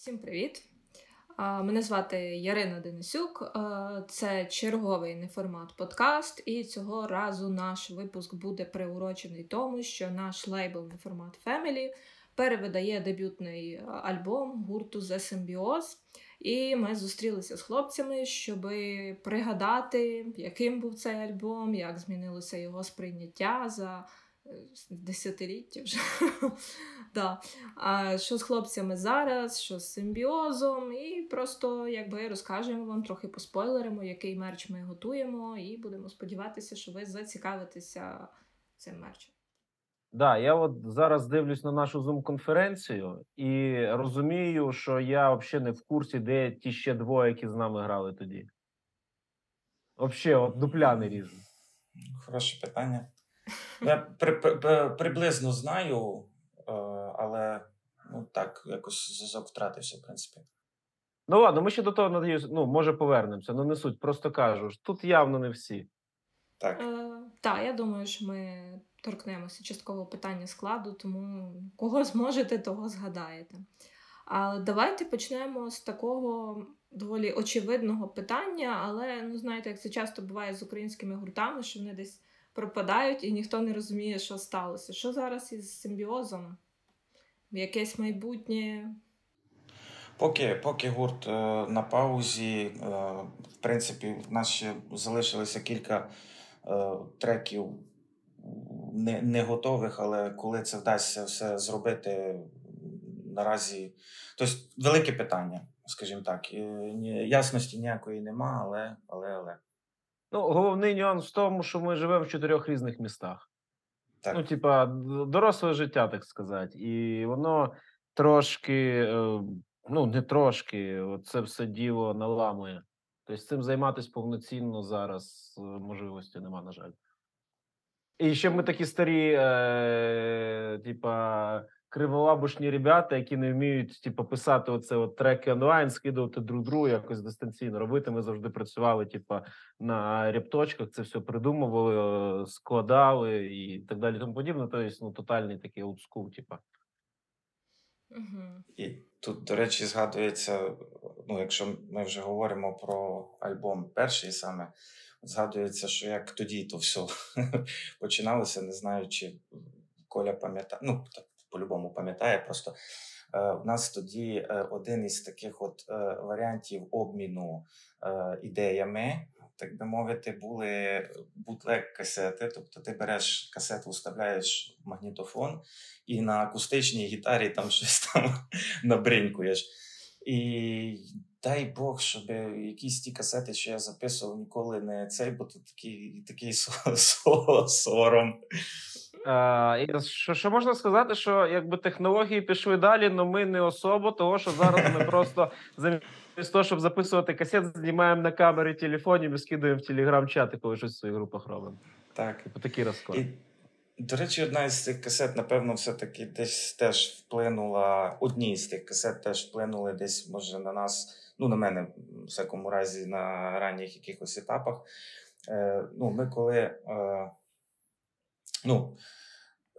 Всім привіт! Мене звати Ярина Денисюк. Це черговий неформат подкаст, і цього разу наш випуск буде приурочений тому, що наш лейбл Неформат Family перевидає дебютний альбом гурту The Symbiosis. І ми зустрілися з хлопцями, щоб пригадати, яким був цей альбом, як змінилося його сприйняття за десятиліття вже. да. А Що з хлопцями зараз, що з симбіозом, і просто якби розкажемо вам, трохи поспойлеримо, який мерч ми готуємо, і будемо сподіватися, що ви зацікавитеся цим мерчем. Да, я от зараз дивлюсь на нашу зум-конференцію і розумію, що я взагалі не в курсі, де ті ще двоє, які з нами грали тоді. Взагалі, от дупляни різні. Хороше питання. Я при, при, приблизно знаю, е, але ну так, якось зв'язок втратився, в принципі. Ну ладно, ми ще до того надіюсь, ну, може, повернемося. Ну не суть, просто кажу. Тут явно не всі. Так, е, так, я думаю, що ми торкнемося частково питання складу, тому кого зможете, того згадаєте. Але давайте почнемо з такого доволі очевидного питання, але ну знаєте, як це часто буває з українськими гуртами, що вони десь пропадають і ніхто не розуміє, що сталося. Що зараз із симбіозом? Якесь майбутнє? Поки поки гурт е, на паузі, е, в принципі, в нас ще залишилося кілька е, треків не, не готових, але коли це вдасться все зробити наразі, тобто велике питання, скажімо так. Ясності ніякої нема, але але але. Ну, головний нюанс в тому, що ми живемо в чотирьох різних містах. Так. Ну, типа, доросле життя, так сказати. І воно трошки, е, ну, не трошки, це все діло наламує. Тобто цим займатися повноцінно зараз е, можливості нема, на жаль. І ще ми такі старі, е, типа, криволабушні ребята, які не вміють типу, писати оце от треки онлайн, скидувати друг другу якось дистанційно робити. Ми завжди працювали, типу, на репточках, це все придумували, складали і так далі. Тому подібне. Тобто, ну, тотальний такий олдскул, типу. І тут, до речі, згадується, ну, якщо ми вже говоримо про альбом перший саме, згадується, що як тоді то все починалося, не знаю, чи Коля пам'ятає. Ну, по-любому пам'ятає. Просто е, в нас тоді е, один із таких от е, варіантів обміну ідеями. Так би мовити, були бутлек касети. Тобто ти береш касету, вставляєш в магнітофон і на акустичній гітарі там щось там набринькуєш. І дай Бог, щоб якісь ті касети, що я записував, ніколи не цей, бо тут такий такий сором. А, що що можна сказати, що якби технології пішли далі, але ми не особо, того що зараз ми просто замість того, щоб записувати касет, знімаємо на камері телефонів і скидаємо в телеграм-чати, коли щось в своїх групах робимо. Так. Типу такий розклад. І, До речі, одна із цих касет, напевно, все-таки десь теж вплинула. Одні з тих касет теж вплинули десь, може, на нас, ну на мене, в всякому разі, на ранніх якихось етапах. Е, Ну, Ми коли. Е, ну,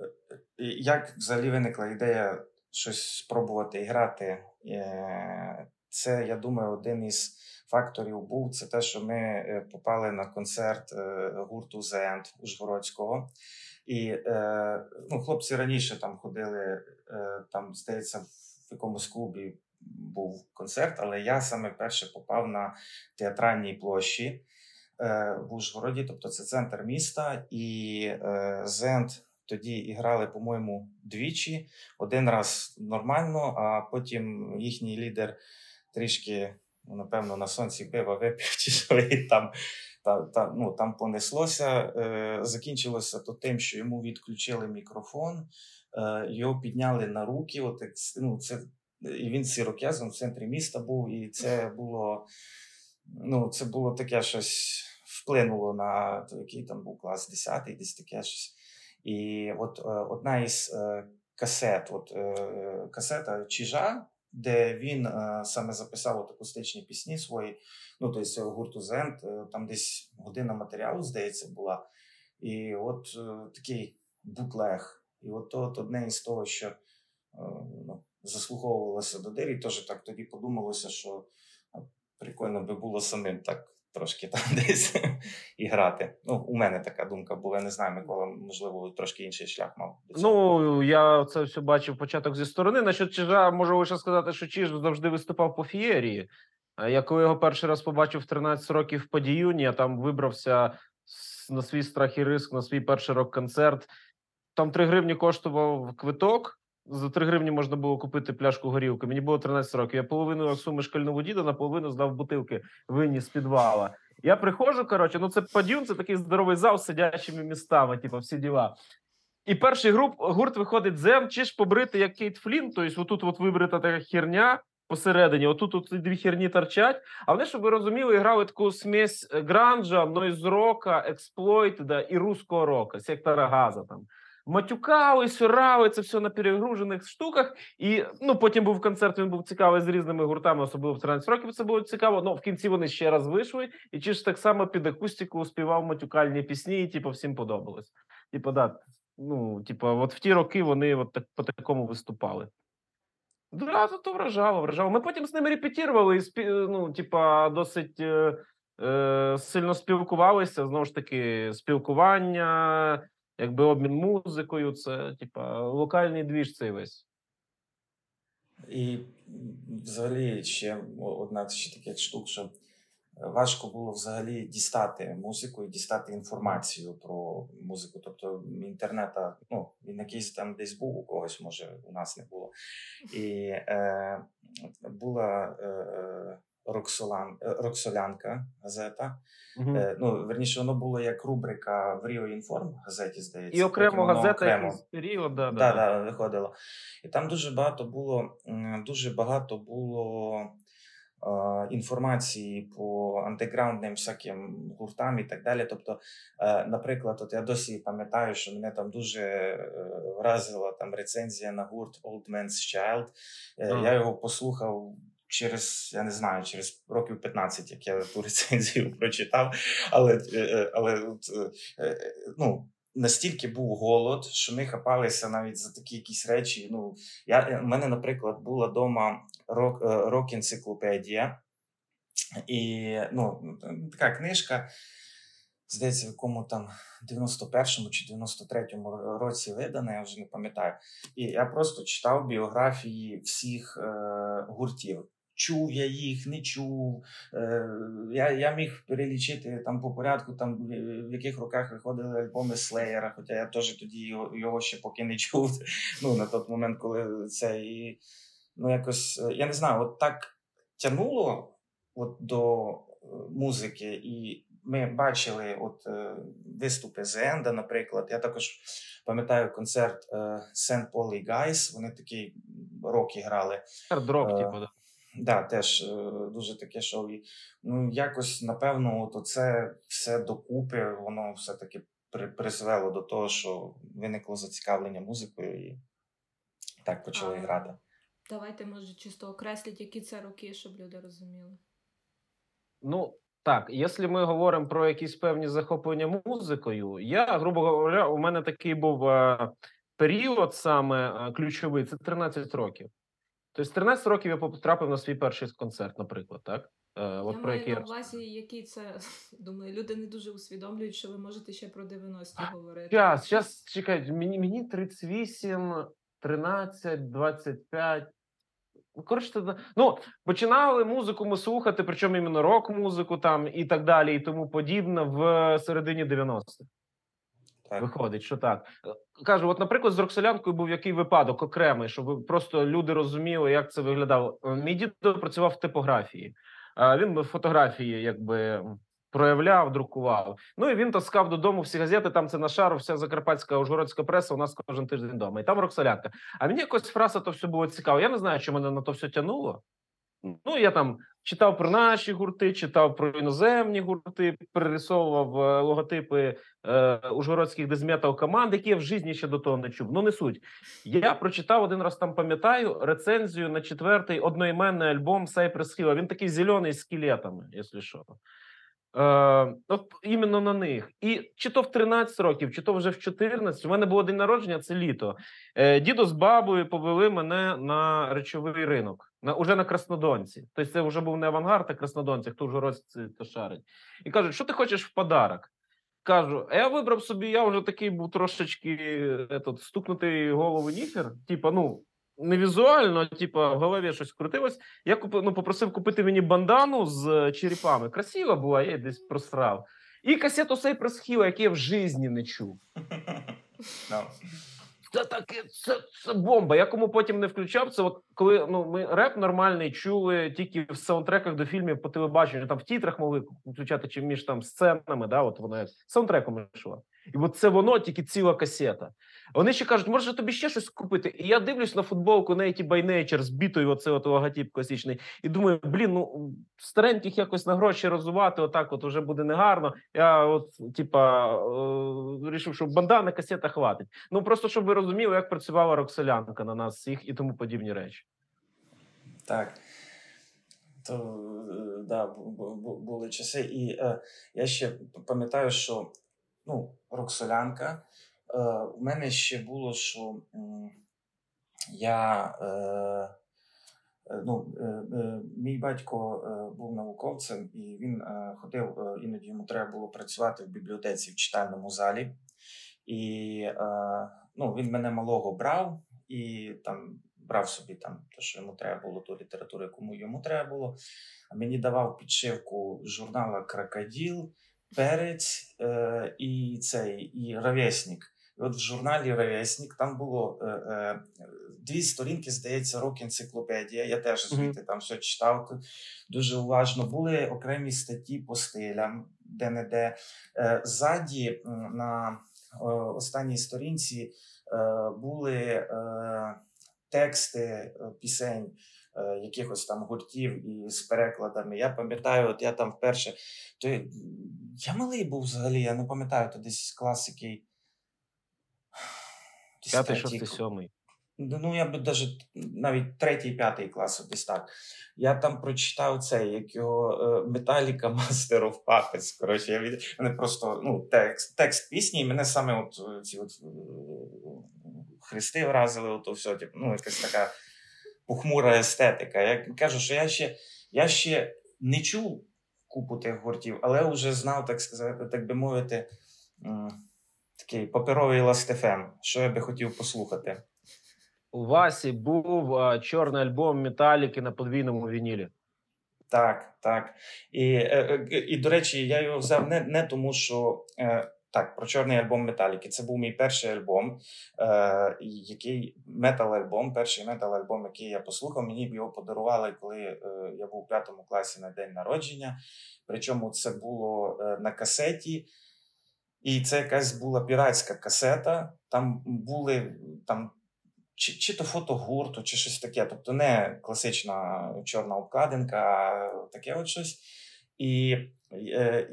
е, як взагалі виникла ідея щось спробувати грати? Е, це, я думаю, один із факторів був це те, що ми е, попали на концерт гурту End Ужгородського. І ну, хлопці раніше там ходили, там, здається, в якомусь клубі був концерт, але я саме перше попав на театральній площі. Е, в Ужгороді, тобто це центр міста, і е, Зент тоді іграли, по-моєму, двічі. Один раз нормально, а потім їхній лідер трішки, ну, напевно, на сонці пива випив чи що, і там. Та, ну, там понеслося. Е, Закінчилося то тим, що йому відключили мікрофон, його підняли на руки. От, ну, це, І він сирокезом в центрі міста був, і це було ну, це було таке щось вплинуло на то, який там був клас 10 десь таке щось. І от е, одна із е, касет, от е, касета Чижа, де він саме записав от акустичні пісні свої, ну тобто гурту Зент, там десь година матеріалу, здається, була. І от такий бутлег. І от, от одне із того, що ну, заслуховувалося до дирі, теж так тоді подумалося, що прикольно би було самим так трошки там десь і грати. Ну, у мене така думка була. Я не знаю, Микола, можливо, трошки інший шлях мав. Ну я це все бачив початок зі сторони. Насчет Чижа можу лише сказати, що Чиж завжди виступав по фієрії. Я коли його перший раз побачив в 13 років по Діюні, я там вибрався на свій страх і риск, на свій перший рок-концерт. Там 3 гривні коштував квиток. За 3 гривні можна було купити пляшку горілки. Мені було 13 років. Я половину суми шкільного діда наполовину здав бутилки винні з підвала. Я приходжу, коротше, ну це падюн, це такий здоровий зал з сидячими містами, типу, всі діла. І перший груп, гурт виходить зем, чи ж побрити, як Кейт Флін, тобто отут от вибрита така херня посередині, отут от дві херні торчать. А вони, щоб ви розуміли, грали таку смесь гранжа, нойз рока, експлойта і руського рока, сектора газа там матюкались, орали, це все на перегружених штуках. І ну потім був концерт. Він був цікавий з різними гуртами, особливо в 13 років. Це було цікаво. Ну в кінці вони ще раз вийшли, і чи ж так само під акустику співав матюкальні пісні, і типу, всім подобалось. Типу, да, ну, типу, от в ті роки вони от так по такому виступали. Одразу то вражало, вражало. Ми потім з ними репетірували і спі... ну, типа, досить е, е, сильно спілкувалися. Знову ж таки, спілкування, якби обмін музикою, це типа локальний двіж цей весь. І взагалі ще одна ще таких штук, що важко було взагалі дістати музику і дістати інформацію про музику. Тобто інтернета, ну, він якийсь там десь був у когось, може, у нас не було. І е, була е, е Роксолан, е, Роксолянка газета. Угу. Е, ну, Верніше, воно було як рубрика в Ріо Інформ газеті, здається. І окремо газета окремо. період, да, да, да, виходило. І там дуже багато було дуже багато було е, інформації по андеграундним всяким гуртам і так далі. Тобто, е, наприклад, от я досі пам'ятаю, що мене там дуже е, вразила там рецензія на гурт Old Man's Child. Е, Я його послухав через я не знаю, через років 15, як я ту рецензію прочитав. Але е, е, але е, ну, настільки був голод, що ми хапалися навіть за такі якісь речі. Ну, я, У мене, наприклад, була вдома рок-енциклопедія, і ну, така книжка. Здається, в якому там 91-му чи 93-му році видана, я вже не пам'ятаю. І я просто читав біографії всіх е, гуртів чув я їх, не чув. Е, Я я міг перелічити там по порядку, там в яких роках виходили альбоми Слеєра, хоча я теж тоді його, його ще поки не чув. Ну, на той момент, коли це і ну, якось е, я не знаю, от так тянуло от до е, музики, і ми бачили от е, виступи Зенда, наприклад. Я також пам'ятаю концерт Сент Пол і Гайс. Вони такі роки грали. Дрок, типу, да. Да, теж е, дуже таке шоу. І, Ну, якось, напевно, от це все докупи, воно все-таки при, призвело до того, що виникло зацікавлення музикою і так почали а, грати. Давайте, може, чисто окресліть, які це роки, щоб люди розуміли. Ну, так, якщо ми говоримо про якісь певні захоплення музикою, я, грубо говоря, у мене такий був е, період саме е, ключовий це 13 років. Тобто, з 13 років я потрапив на свій перший концерт, наприклад, так? Е, от Я про маю який на увазі, який це думаю, люди не дуже усвідомлюють, що ви можете ще про 90-ті говорити. Час, час, чекай, мені мені 38, 13, 25. Коротше, ну, починали музику ми слухати, причому іменно рок-музику там і так далі, і тому подібне в середині 90-х. Так. Виходить, що так кажу, от, наприклад, з Роксолянкою був який випадок окремий, щоб просто люди розуміли, як це виглядало. Мій дід працював в типографії, він фотографії, якби. Проявляв, друкував. Ну і він таскав додому всі газети. Там це на шару, вся закарпатська ужгородська преса. У нас кожен тиждень вдома. І там Роксолянка. А мені якось фраза то все було цікаво. Я не знаю, що мене на то все тянуло. Ну я там Читав про наші гурти, читав про іноземні гурти, перерисовував е, логотипи е, ужгородських дезметал команд, які я в житті ще до того не чув. Ну не суть. Я прочитав один раз там, пам'ятаю, рецензію на четвертий одноіменний альбом Cypress Hill. Він такий зелений з скелетами, якщо що. Е, от іменно на них. І чи то в 13 років, чи то вже в 14, У мене було день народження, це літо. Е, Дідо з бабою повели мене на речовий ринок, на уже на Краснодонці. Тобто це вже був не авангард, а Краснодонці, хто вже роз це шарить. І кажуть, що ти хочеш в подарок? Кажу, а я вибрав собі, я вже такий був трошечки этот, стукнутий голову ніфер. Типа, ну, не візуально, типа, в голові щось крутилось. Я купив, ну, попросив купити мені бандану з черепами. Красива була, я її десь просрав. І касету Cypress Hill, який я в житті не чув. No. Це таке, це це бомба. Я кому потім не включав. Це от коли ну ми реп нормальний чули тільки в саундтреках до фільмів по телебаченню. Там в тітрах могли включати чи між там сценами. Да, от вона саундтреком йшло. І от це воно тільки ціла касета. Вони ще кажуть, може тобі ще щось купити. І я дивлюсь на футболку Native by Nature з бітою, оце от логотип класичний, і думаю, блін, ну стареньких якось на гроші розвивати, отак от вже буде негарно. Я от, типа, вирішив, що бандана касета хватить. Ну просто щоб ви розуміли, як працювала Роксолянка на нас всіх і тому подібні речі. Так. То е, да, були часи. І е, я ще пам'ятаю, що ну, Роксолянка. Е, У мене ще було, що я. Е, е ну, е, е, Мій батько був науковцем, і він ходив, іноді йому треба було працювати в бібліотеці в читальному залі. І ну, він мене малого брав і там брав собі там те, що йому треба було, ту літературу, яку йому треба було. Мені давав підшивку журнала Крокоділ перець е, і цей і ровесник. І от в журналі Ровесник там було е, е, дві сторінки, здається, рок енциклопедія. Я теж звідти там все читав дуже уважно. Були окремі статті по стилям, де-не-де. Е, ззаді на останній сторінці е, були е, тексти е, пісень. Е, якихось там гуртів і з перекладами. Я пам'ятаю, от я там вперше. То Я малий був взагалі, я не пам'ятаю, то десь класики. П'ятий, шостий, сьомий. Ну, я би навіть навіть третій, п'ятий клас, десь так. Я там прочитав цей, як його Металіка Master of Puppets. Коротше, я від... мене просто ну, текст текст пісні, і мене саме от ці от хрести вразили, ото все, типу, ну, якась така похмура естетика. Я кажу, що я ще я ще не чув купу тих гуртів, але вже знав, так сказати, так би мовити, такий паперовий ластефем, що я би хотів послухати. У Васі був а, чорний альбом Металіки на подвійному вінілі. Так, так. І, е, е, і, до речі, я його взяв не не тому, що е, так, про чорний альбом Металіки. Це був мій перший альбом, е, який метал-альбом, перший метал-альбом, який я послухав. Мені його подарували, коли е, я був у п'ятому класі на день народження. Причому це було е, на касеті. І це якась була піратська касета. Там були там чи чи то фото гурту, чи щось таке. Тобто не класична чорна обкладинка, а таке от щось. І е,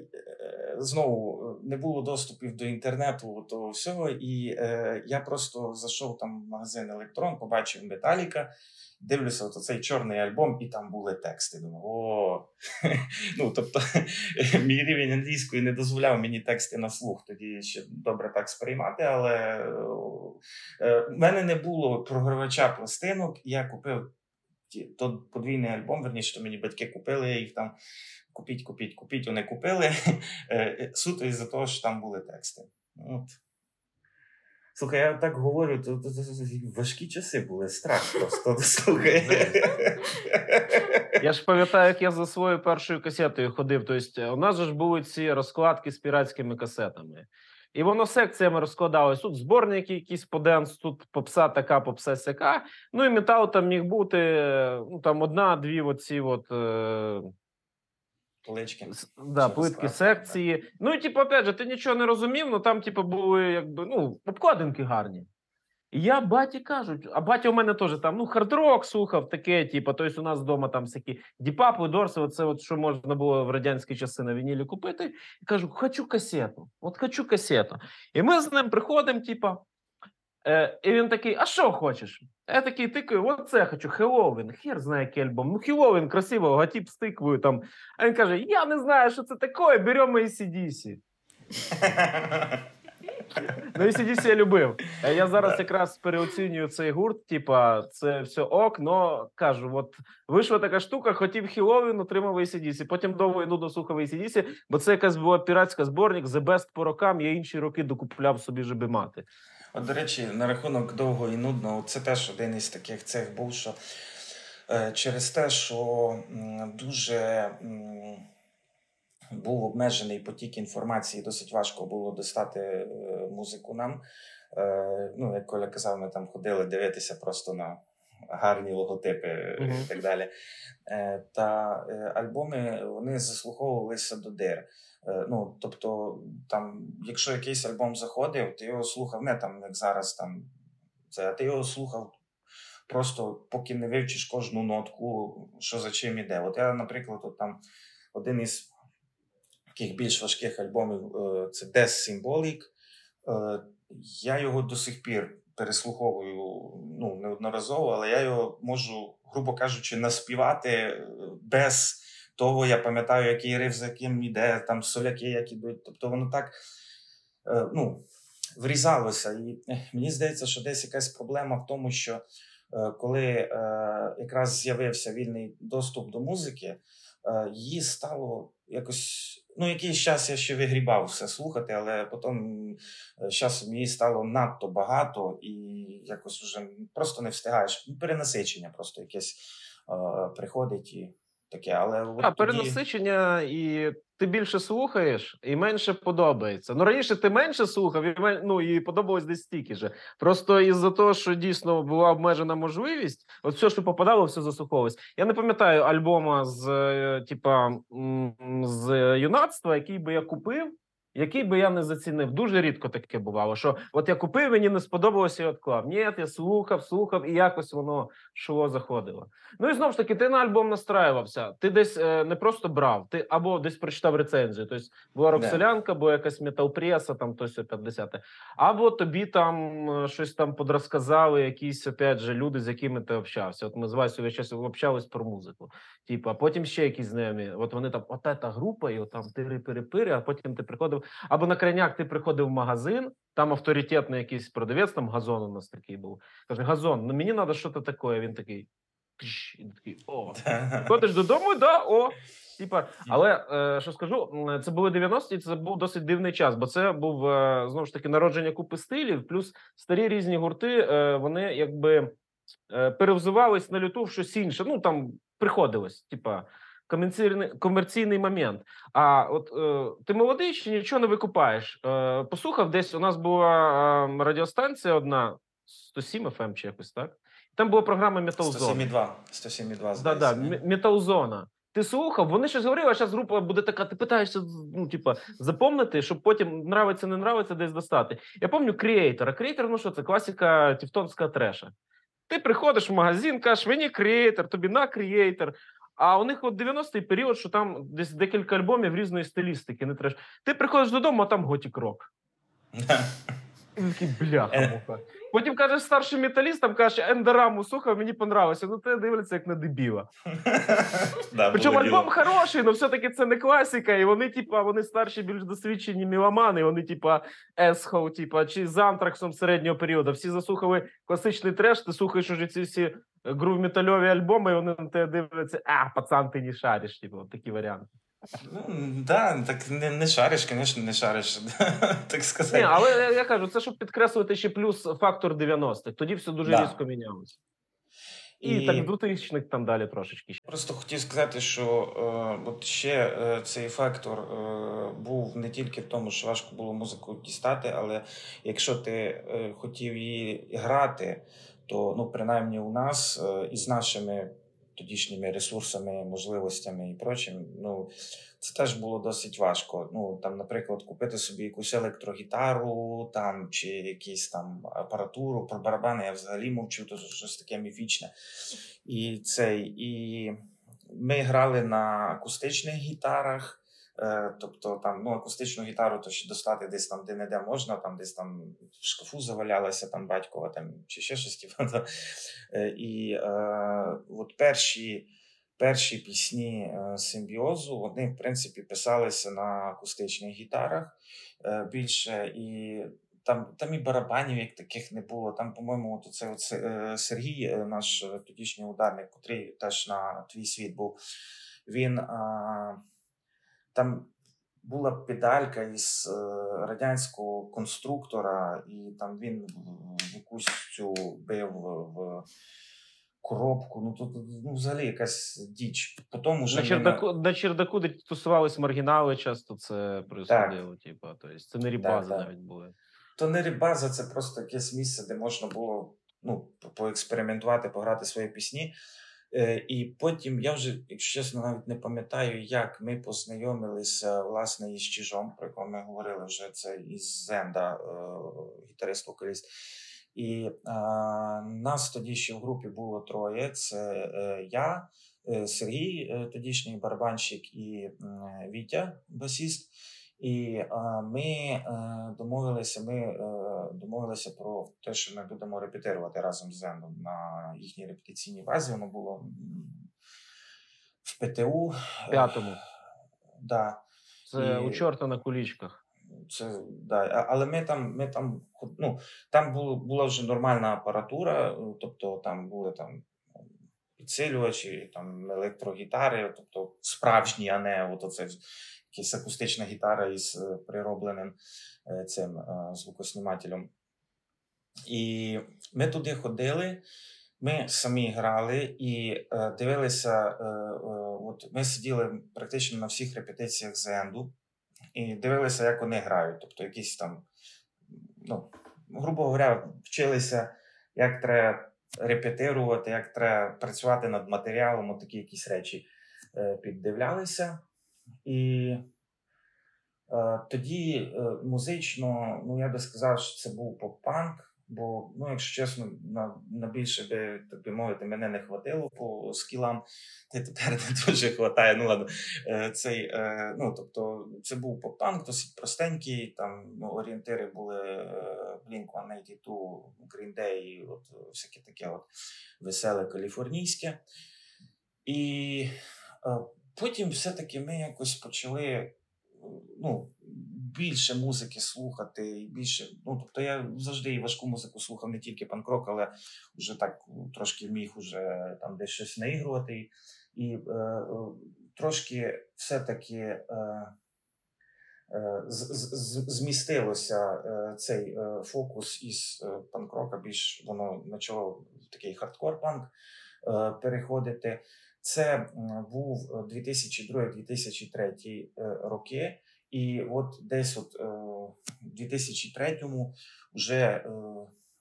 знову не було доступів до інтернету того всього. І е, я просто зайшов там в магазин Електрон, побачив Металіка. Дивлюся, от цей чорний альбом, і там були тексти. Думаю, о, ну тобто мій рівень англійської не дозволяв мені тексти на слух. Тоді ще добре так сприймати. Але е, в мене не було програвача пластинок, я купив то подвійний альбом, верніше, що мені батьки купили, я їх там купіть, купіть, купіть, вони купили. Е, суто із-за того, що там були тексти. От. Слухай, я так говорю, то, то, то, то важкі часи були, страх просто. Слухай. Я ж пам'ятаю, як я за своєю першою касетою ходив. Тобто, у нас ж були ці розкладки з піратськими касетами. І воно секціями розкладалось. Тут зборник, якийсь поденс, тут попса така, попса сяка. Ну і метал там міг бути ну, там одна-дві оці от. Е... Плитки. Да, плитки секції. Да. Ну і типу, опять же, ти нічого не розумів, але ну, там, типу, були якби ну, обкладинки гарні. І я баті кажу, а батя у мене теж там ну хардрок слухав, таке, типу, тобто у нас вдома там всякі діпапли, дорси, це от що можна було в радянські часи на вінілі купити. І кажу, хочу касету, от хочу касету. І ми з ним приходимо, типу, Е, І він такий: А що хочеш? Я такий тикаю, от це хочу, Хеллоуін. Хер знає який альбом. Ну, Хеллоуін, красиво, гатіп з тиквою там. А він каже: Я не знаю, що це таке, беремо ACDC. Ну, ACDC я любив. Е, я зараз якраз переоцінюю цей гурт. Типа, це все ок, но кажу: от вийшла така штука, хотів Хіловін, отримав ACDC. Потім довго і нудно слухав ACDC, бо це якась була піратська зборник The Best по рокам. Я інші роки докупляв собі, щоб мати. От, до речі, на рахунок довго і нудно, це теж один із таких цих був, що е, через те, що дуже. Був обмежений потік інформації, досить важко було достати е, музику нам. Е, ну, як Коля казав, ми там ходили дивитися просто на гарні логотипи mm-hmm. і так далі. Та альбоми вони заслуховувалися до дир. Ну, Тобто, там, якщо якийсь альбом заходив, ти його слухав, не там, як зараз, там, це, а ти його слухав. Просто поки не вивчиш кожну нотку, що за чим іде. От я, наприклад, от там один із таких більш важких альбомів е, це Death Symbolic. Е, я його до сих пір переслуховую ну, неодноразово, але я його можу, грубо кажучи, наспівати е, без того, я пам'ятаю, який риф за ким іде, там соляки, як ідуть. Тобто воно так ну, врізалося. І мені здається, що десь якась проблема в тому, що коли якраз з'явився вільний доступ до музики, її стало якось ну, якийсь час я ще вигрібав все слухати, але потім з часом її стало надто багато і якось вже просто не встигаєш. Перенасичення просто якесь е, приходить і таке. Але от а, тоді... перенасичення, і ти більше слухаєш, і менше подобається. Ну раніше ти менше слухав, і ну, і подобалось десь стільки же. Просто із-за того, що дійсно була обмежена можливість, от все, що попадало, все заслуховувалось. Я не пам'ятаю альбома з е, типа з юнацтва, який би я купив який би я не зацінив. Дуже рідко таке бувало. Що от я купив, мені не сподобалося і отклав. Ні, я слухав, слухав, і якось воно шло, заходило. Ну і знову ж таки, ти на альбом настраювався. Ти десь е, не просто брав, ти або десь прочитав рецензію. Тобто була роксолянка, або якась металпреса, там то 50 або тобі там е, щось там подрозказали, якісь опять же люди, з якими ти общався. От ми з Васю весь час общались про музику. Типу, а потім ще якісь знайомі. От вони там, от та група, і от там тири-пири-пири, а потім ти приходив. Або на крайняк ти приходив в магазин, там авторитетний якийсь продавець, там газон у нас такий був. Каже: Газон, ну мені треба щось таке. Він такий. І такий, о, ходиш додому, да, о. Типа, але е, що скажу, це були 90-ті, це був досить дивний час, бо це був е, знову ж таки народження купи стилів, плюс старі різні гурти, е, вони якби е, перевзувались на люту в щось інше. Ну там приходилось, типа комерційний комерційний момент. А от е, ти молодий ще нічого не викупаєш. Е, Послухав, десь у нас була е, радіостанція одна 107 FM чи якось так. Там була програма Металзона. 107,2. 107,2, да, да, Металзона. Ти слухав, вони щось говорили, а зараз група буде така, ти питаєшся, ну, типа, запомнити, щоб потім нравиться, не нравиться, десь достати. Я пам'ятаю Kreator. А Kreator, ну що, це класика тівтонська треша. Ти приходиш в магазин, кажеш, мені Kreator, тобі на Kreator. А у них от 90-й період, що там десь декілька альбомів різної стилістики, не треш. Ти приходиш додому, а там gothic rock. бляха е. муха. Потім кажеш старшим металістам, кажеш, Endorama у слухав, мені понравилося. Ну ти дивляться як на дебіла. Причому альбом хороший, але все-таки це не класика. І вони, типа, вони старші, більш досвідчені міломани, вони, типа, Есхоу, типа, чи з антраксом середнього періоду. Всі заслухали класичний треш, ти слухаєш уже ці всі грув-метальові альбоми, і вони на тебе дивляться, а, пацан, ти не шариш, типу, такі варіанти. Ну, да, так не не шариш, звісно, не шариш, так сказати. Ні, Але я, я кажу, це щоб підкреслити ще плюс фактор 90-х. Тоді все дуже да. різко мінялося. І, і так 2000-х там далі трошечки. Просто хотів сказати, що е, от ще е, цей фактор е, був не тільки в тому, що важко було музику дістати, але якщо ти е, хотів її грати, то ну, принаймні у нас е, із нашими тодішніми ресурсами, можливостями і прочим, ну це теж було досить важко. Ну там, наприклад, купити собі якусь електрогітару, там чи якісь там апаратуру про барабани. Я взагалі мовчу, то щось таке міфічне. І цей, і ми грали на акустичних гітарах. Е, тобто там ну, акустичну гітару то ще достати десь там, де не де можна, там десь там в шкафу завалялася там батькова там, чи ще щось. Типу, е, І е, от перші перші пісні е, симбіозу, вони, в принципі, писалися на акустичних гітарах е, більше. і там там і барабанів, як таких не було. Там, по-моєму, от це от Сергій, наш тодішній ударник, котрий теж на твій світ був. Він а, там була педалька із е, радянського конструктора, і там він в якусь цю бив в коробку. Ну тут ну, взагалі якась діч. Потім уже на чердаку на... на чердаку, де тусувались маргінали, часто це происходило. Типу, тобто це не рібази так, навіть були. То не рібаза, це просто якесь місце, де можна було ну, поекспериментувати, пограти свої пісні. Е, І потім я вже, якщо чесно, навіть не пам'ятаю, як ми познайомилися власне із Чижом, про якого ми говорили вже це із Зенда, е, гітарист-вокаліст. І е, нас тоді ще в групі було троє: це я, Сергій, тодішній барабанщик, і Вітя, басіст. І е, ми е, домовилися. Ми е, домовилися про те, що ми будемо репетирувати разом з Зендом на їхній репетиційній базі. Воно було в ПТУ. П'ятому. Да. Це і... у чорта на кулічках. Це да, але ми там, ми там, ну там було була вже нормальна апаратура, тобто там були там підсилювачі, там електрогітари, тобто справжні, а не от оце якась акустична гітара із е, приробленим е, цим е, звукоснімателем. І ми туди ходили, ми самі грали і дивилися. От Ми сиділи практично на всіх репетиціях Зенду і дивилися, як вони грають. Тобто, якісь там, ну, грубо говоря, вчилися, як треба репетирувати, як треба працювати над матеріалом, такі якісь речі піддивлялися. І е, тоді е, музично, ну я би сказав, що це був поп-панк, бо, ну, якщо чесно, на на більше би, так би мовити, мене не хватило по скілам, та тепер не дуже хватає. Ну ладно, е, цей, е, ну, тобто, це був поп-панк, досить простенький, там ну, орієнтири були Blink-182, Green Day, от всяке таке от веселе каліфорнійське. І е, Потім все-таки ми якось почали ну, більше музики слухати, і більше. Ну, тобто я завжди і важку музику слухав не тільки панк-рок, але вже так трошки міг уже там десь щось наігрувати. І е, е трошки все-таки. Е, е Змістилося е, цей фокус із панк-рока, більш воно почало в такий хардкор-панк переходити. Це був 2002-2003 е, роки, і от десь от в 2003-му вже е,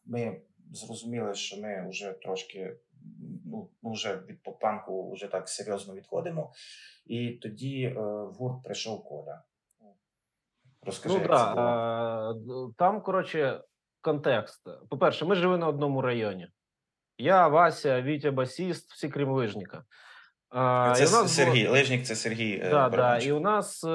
ми зрозуміли, що ми вже трошки ну, вже від попанку вже так серйозно відходимо. І тоді е, в гурт прийшов Коля. Розкажи, ну, це було. Там, коротше, контекст. По-перше, ми жили на одному районі. Я, Вася, Вітя, басіст, всі крім лижника. А, Це і у нас Сергій, було... Лежнік це Сергій. Е, да, да. І у нас е,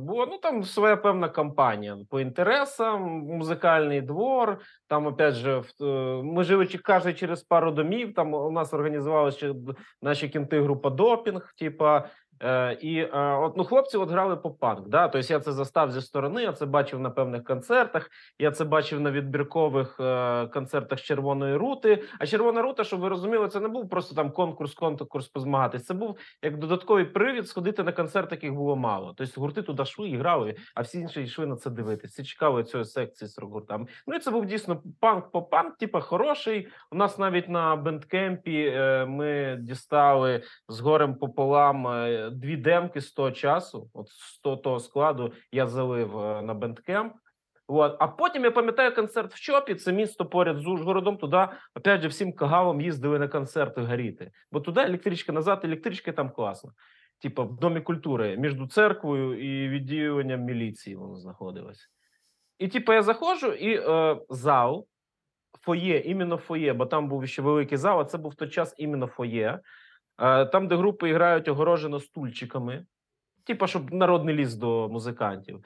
була ну там своя певна кампанія по інтересам, музикальний двор. Там, опять же, в, е, ми живучи каже, через пару домів. Там у нас організувалася наші кінти група допінг, типа Е, І е, от ну хлопці от грали поп-панк. Да? Тобто я це застав зі сторони, я це бачив на певних концертах. Я це бачив на відбіркових е, концертах Червоної рути. А червона рута, щоб ви розуміли, це не був просто там конкурс, конкурс позмагатись. Це був як додатковий привід сходити на концерт, яких було мало. Тобто гурти туди йшли і грали, а всі інші йшли на це дивитися. Це чекали цієї секції з гуртами. Ну і це був дійсно панк, поп-панк, типа хороший. У нас навіть на бендкемпі е, ми дістали з горем пополам. Дві демки з того часу, от з того складу, я залив е, на Bandcamp. От. А потім я пам'ятаю концерт в Чопі, це місто поряд з Ужгородом. Туди опять же всім кагалом їздили на концерти горіти. Бо туди електричка назад, електричка там класно. Типа в домі культури між церквою і відділенням міліції воно знаходилось. І типу, я заходжу, і е, зал, фоє, именно фоє, бо там був ще великий зал, а це був в той час именно фоє. Там, де групи грають огорожено стульчиками. типа, щоб народний ліс до музикантів.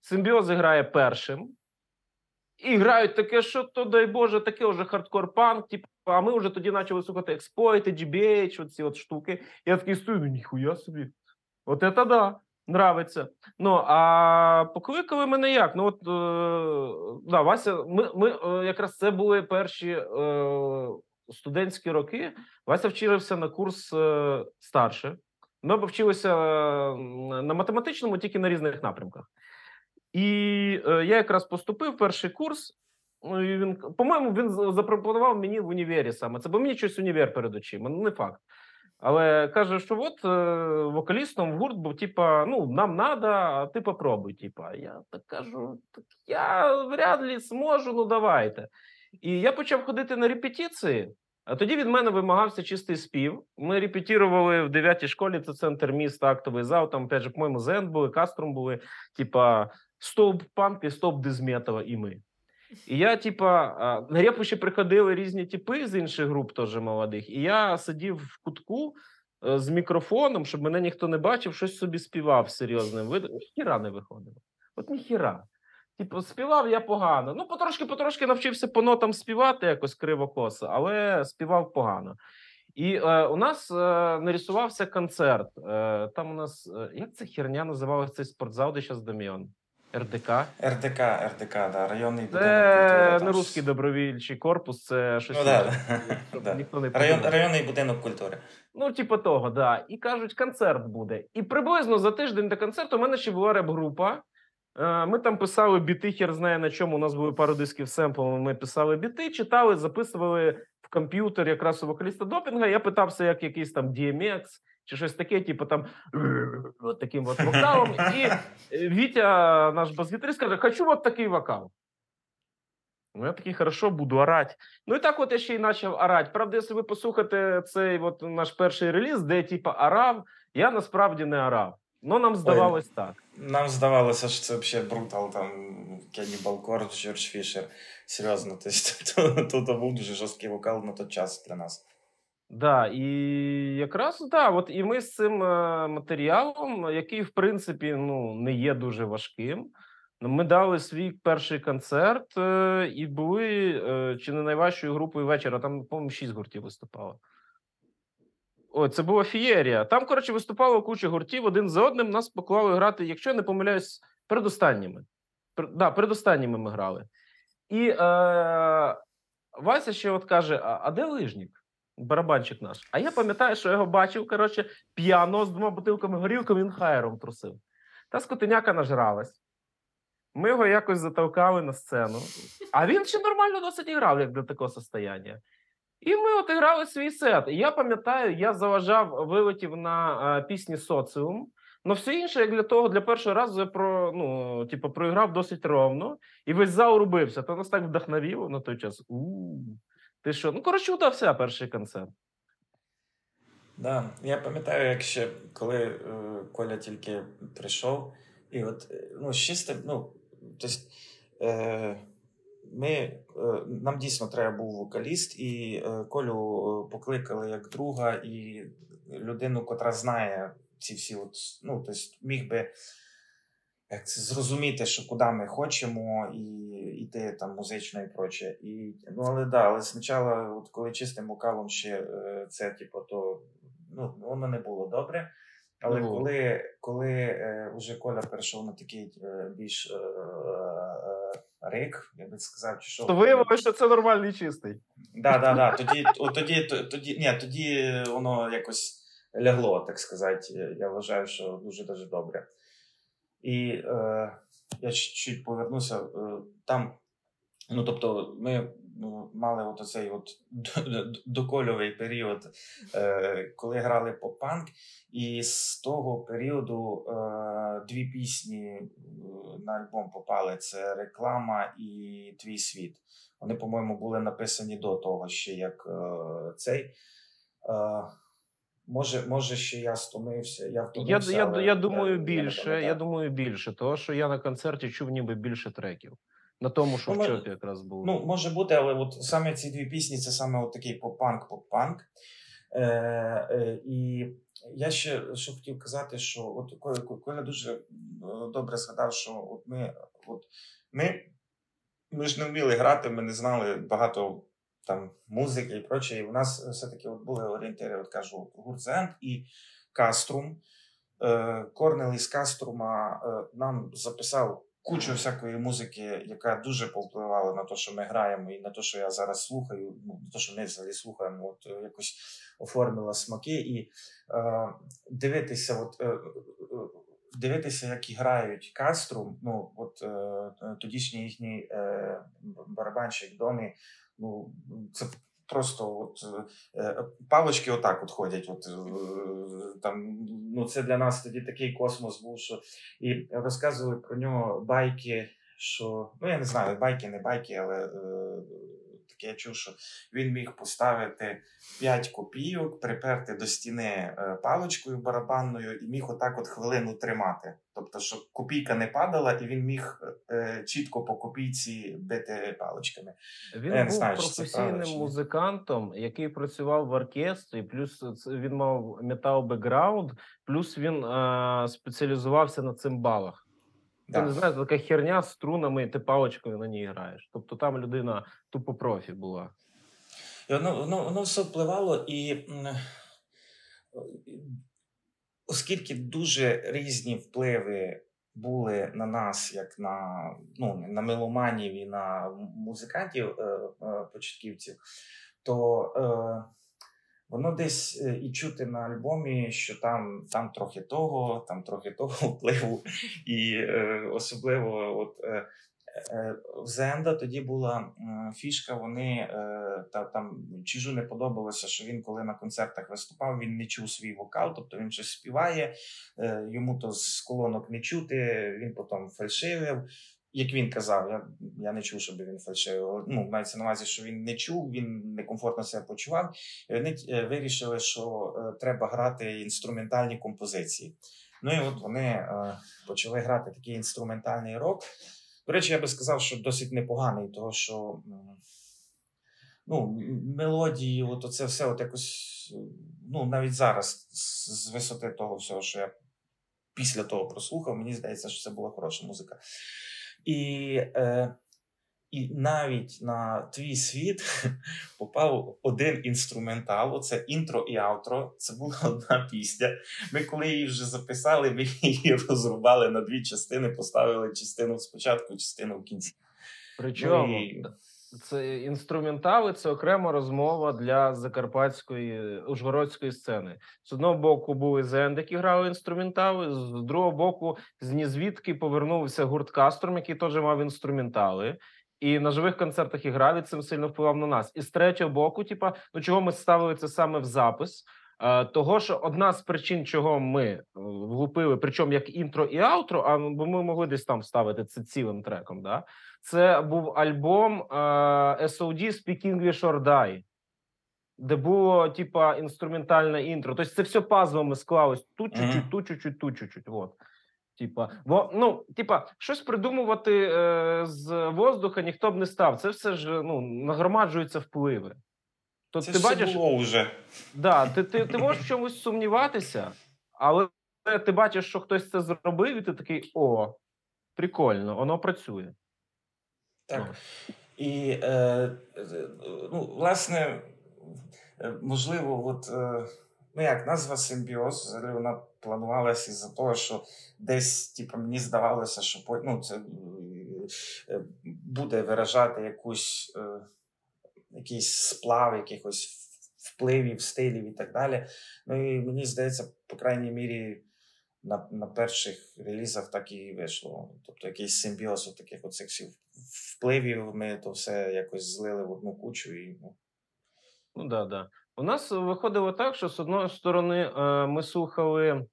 Симбіоз грає першим. І грають таке, що то, дай Боже, таке вже хардкор-панк. Типу, а ми вже тоді почали слухати експойти, GBH, оці от штуки. Я такий стою, ну ніхуя собі. От це да, нравиться. Ну, а покликали мене як? Ну, от, е, да, Вася, ми ми е, якраз це були перші е, студентські роки. Вася вчився на курс е, старше. Ми вчилися на математичному, тільки на різних напрямках. І е, я якраз поступив перший курс. Ну, і він, По-моєму, він запропонував мені в універі саме. Це бо мені щось універ перед очима, ну не факт. Але каже, що от е, вокалістом в гурт був, типа, ну, нам надо, а ти попробуй. Типа, я так кажу, так я вряд ли зможу, ну давайте. І я почав ходити на репетиції, а тоді від мене вимагався чистий спів. Ми репетірували в 9 школі, це центр міста, актовий зал. Там, опять же, по-моєму, Зен були, Кастром були, типа, стовп панки, стовп дизметова і ми. І я, типа, на репу ще приходили різні типи з інших груп, теж молодих. І я сидів в кутку е, з мікрофоном, щоб мене ніхто не бачив, щось собі співав серйозним видом. Ніхіра не виходило. От ніхіра. Типу, співав я погано. Ну, потрошки-потрошки навчився по нотам співати якось криво-косо, але співав погано. І е, у нас е, нарисувався концерт. Е, Там у нас е, як ця херня називалася цей спортзал, де зараз Дам'ян? РДК. РДК, РДК, да, районний будинок Це не русський добровільчий корпус, це щось. Ну, да, да. Ніхто не Район, Районний будинок культури. Ну, типу того, да. І кажуть, концерт буде. І приблизно за тиждень до концерту у мене ще була реп-група. Е, ми там писали біти, хер знає на чому. У нас були пару дисків семплами. Ми писали біти, читали, записували в комп'ютер якраз у вокаліста допінга. Я питався, як якийсь там DMX, чи щось таке, типу там таким от вокалом. І е, Вітя, наш бас-гітарист, каже: Хочу от такий вокал. Ну, я такий хорошо буду орати. Ну і так от я ще й почав орати. Правда, якщо ви послухаєте цей от наш перший реліз, де типу орав, я насправді не орав. Ну нам здавалось Ой, так. Нам здавалося, що це взагалі брутал, там Кеннібал Корд, Джордж Фішер. Серйозно, тобто, тут був дуже жорсткий вокал на той час для нас. Да, і якраз да, от і ми з цим е, матеріалом, який в принципі ну не є дуже важким. Ми дали свій перший концерт е, і були е, чи не найважчою групою вечора. Там, по-моєму, шість гуртів виступало. Ой, це була фієрія. Там, коротше, виступало куча гуртів один за одним. Нас поклали грати, якщо я не помиляюсь, передостанніми. Пер, да, передостанніми ми грали. І е, Вася ще от каже: а, а де лижник? барабанчик наш. А я пам'ятаю, що я його бачив, коротше, п'яно з двома бутилками горілки, він хаєром трусив. Та скотиняка нажралась. Ми його якось затовкали на сцену, а він ще нормально досить грав, як для такого состояння. І ми от грали свій сет. І я пам'ятаю, я заважав, вилетів на пісні соціум. Ну, все інше, як для того, для першого разу я про, ну, типу, проіграв досить ровно, і весь зал рубився. То нас так вдохновіло на той час. У-у-у. Ти що? Ну, коротше, удався перший концерт. Да. Я пам'ятаю, як ще коли е, Коля тільки прийшов, і от е, ну, чисто, ну, тобто, е, ми, е, нам дійсно треба був вокаліст, і е, Колю покликали як друга і людину, котра знає ці всі, от, ну, тобто, міг би як це зрозуміти, що куди ми хочемо, і йти там музично і проче. І, ну, але да, але спочатку, от коли чистим вокалом ще е, це, типу, то ну, воно не було добре. Але mm коли коли е, вже Коля перейшов на такий е, більш е, е, рик, я би сказав, чи що. То виявилося, що це нормальний чистий. Да, да, да. Тоді, тоді, тоді, ні, тоді воно якось лягло, так сказати. Я вважаю, що дуже дуже добре. І е, я чуть повернуся е, там. Ну, тобто, ми мали от оцей от докольовий період, е, коли грали поп-панк, і з того періоду е, дві пісні е, на альбом попали: це реклама і Твій світ. Вони, по-моєму, були написані до того, ще як е, цей. Е, Може, може, ще я стомився. Я втомився, я, але, я, я думаю, більше. Я думаю, більше, того що я на концерті чув ніби більше треків. На тому, що ну, в чопі якраз було. Ну, може бути, але от саме ці дві пісні це саме от такий поп-панк, поп-панк. Е, е, І я ще що хотів казати, що от Коля, Коля дуже е, добре згадав, що от ми от ми, ми ж не вміли грати, ми не знали багато там музики і проче. І у нас все-таки от були орієнтири, от кажу, Гурзент і Каструм. Е, Корнел із Каструма е, нам записав кучу всякої музики, яка дуже повпливала на те, що ми граємо, і на те, що я зараз слухаю, ну на те, що ми взагалі слухаємо, от е, якось оформила смаки, і е, дивитися, от е, дивитися, як грають Каструм, ну от е, тодішній їхній е, барабанщик Дони, ну це просто от е, палочки отак от ходять. От, е, там, ну Це для нас тоді такий космос був, що і розказували про нього байки, що ну я не знаю, байки, не байки, але. Е, таке я чув, що він міг поставити 5 копійок, приперти до стіни е, паличкою барабанною і міг отак от хвилину тримати. Тобто, щоб копійка не падала, і він міг е, чітко по копійці бити паличками. Він я був знаю, професійним музикантом, який працював в оркестрі, плюс він мав метал бекграунд, плюс він е, спеціалізувався на цимбалах. Ти не знаєш, така херня з струнами, і ти паличкою на ній граєш. Тобто там людина тупо профі була. І Воно воно, воно все впливало, і оскільки дуже різні впливи були на нас, як на ну, на меломанів і на музикантів е, е, початківців, то е, Воно десь е, і чути на альбомі, що там там трохи того, там трохи того впливу. І е, особливо от е, е, в Зенда тоді була е, фішка. Вони е, та там чижу не подобалося, що він, коли на концертах виступав, він не чув свій вокал, тобто він щось співає, йому то з колонок не чути. Він потім фальшивив як він казав, я я не чув, щоб він фальшив. Ну, мається на увазі, що він не чув, він некомфортно себе почував. І Вони е, вирішили, що е, треба грати інструментальні композиції. Ну і от вони е, почали грати такий інструментальний рок. До речі, я би сказав, що досить непоганий, тому що ну, мелодії, от це все от якось, ну, навіть зараз, з висоти того всього, що я після того прослухав, мені здається, що це була хороша музика. І е, і навіть на твій світ попав один інструментал. Оце інтро і аутро. Це була одна пісня. Ми, коли її вже записали, ми її розрубали на дві частини, поставили частину спочатку, частину в кінці. Причому ну, і... Це інструментали, це окрема розмова для закарпатської ужгородської сцени. З одного боку були зенди, які грали інструментали, з другого боку, з нізвідки повернувся гурт Кастром, який теж мав інструментали. І на живих концертах і грав, і цим сильно впливав на нас. І з третього боку, типа, ну чого ми ставили це саме в запис? Е, того, що одна з причин, чого ми е, влупили, причому як інтро і аутро, а бо ми могли десь там вставити це цілим треком. Да? Це був альбом е, SOD Speak English or Die, де було типа інструментальне інтро. Тобто це все пазлами склалось тут чуть-чуть, тут чуть-чуть, тут чуть-чуть. Вот. Типа, бо ну, типа, щось придумувати е, з воздуха ніхто б не став. Це все ж ну нагромаджуються впливи. То Це ти все бачиш, було вже. Да, ти, ти, ти можеш в чомусь сумніватися, але ти бачиш, що хтось це зробив, і ти такий: о, прикольно, воно працює. Так. Ну. І, е, ну, власне, е, можливо, от, е, ну як назва симбіоз, взагалі вона планувалася із-за того, що десь, типу, мені здавалося, що ну, це е, буде виражати якусь. Е, якийсь сплав якихось впливів, стилів і так далі. Ну і мені здається, по крайній мірі. На на перших релізах так і вийшло. Тобто якийсь симбіоз таких оцих впливів, ми то все якось злили в одну кучу. і Ну Ну да, да. У нас виходило так, що з одної сторони е, ми слухали.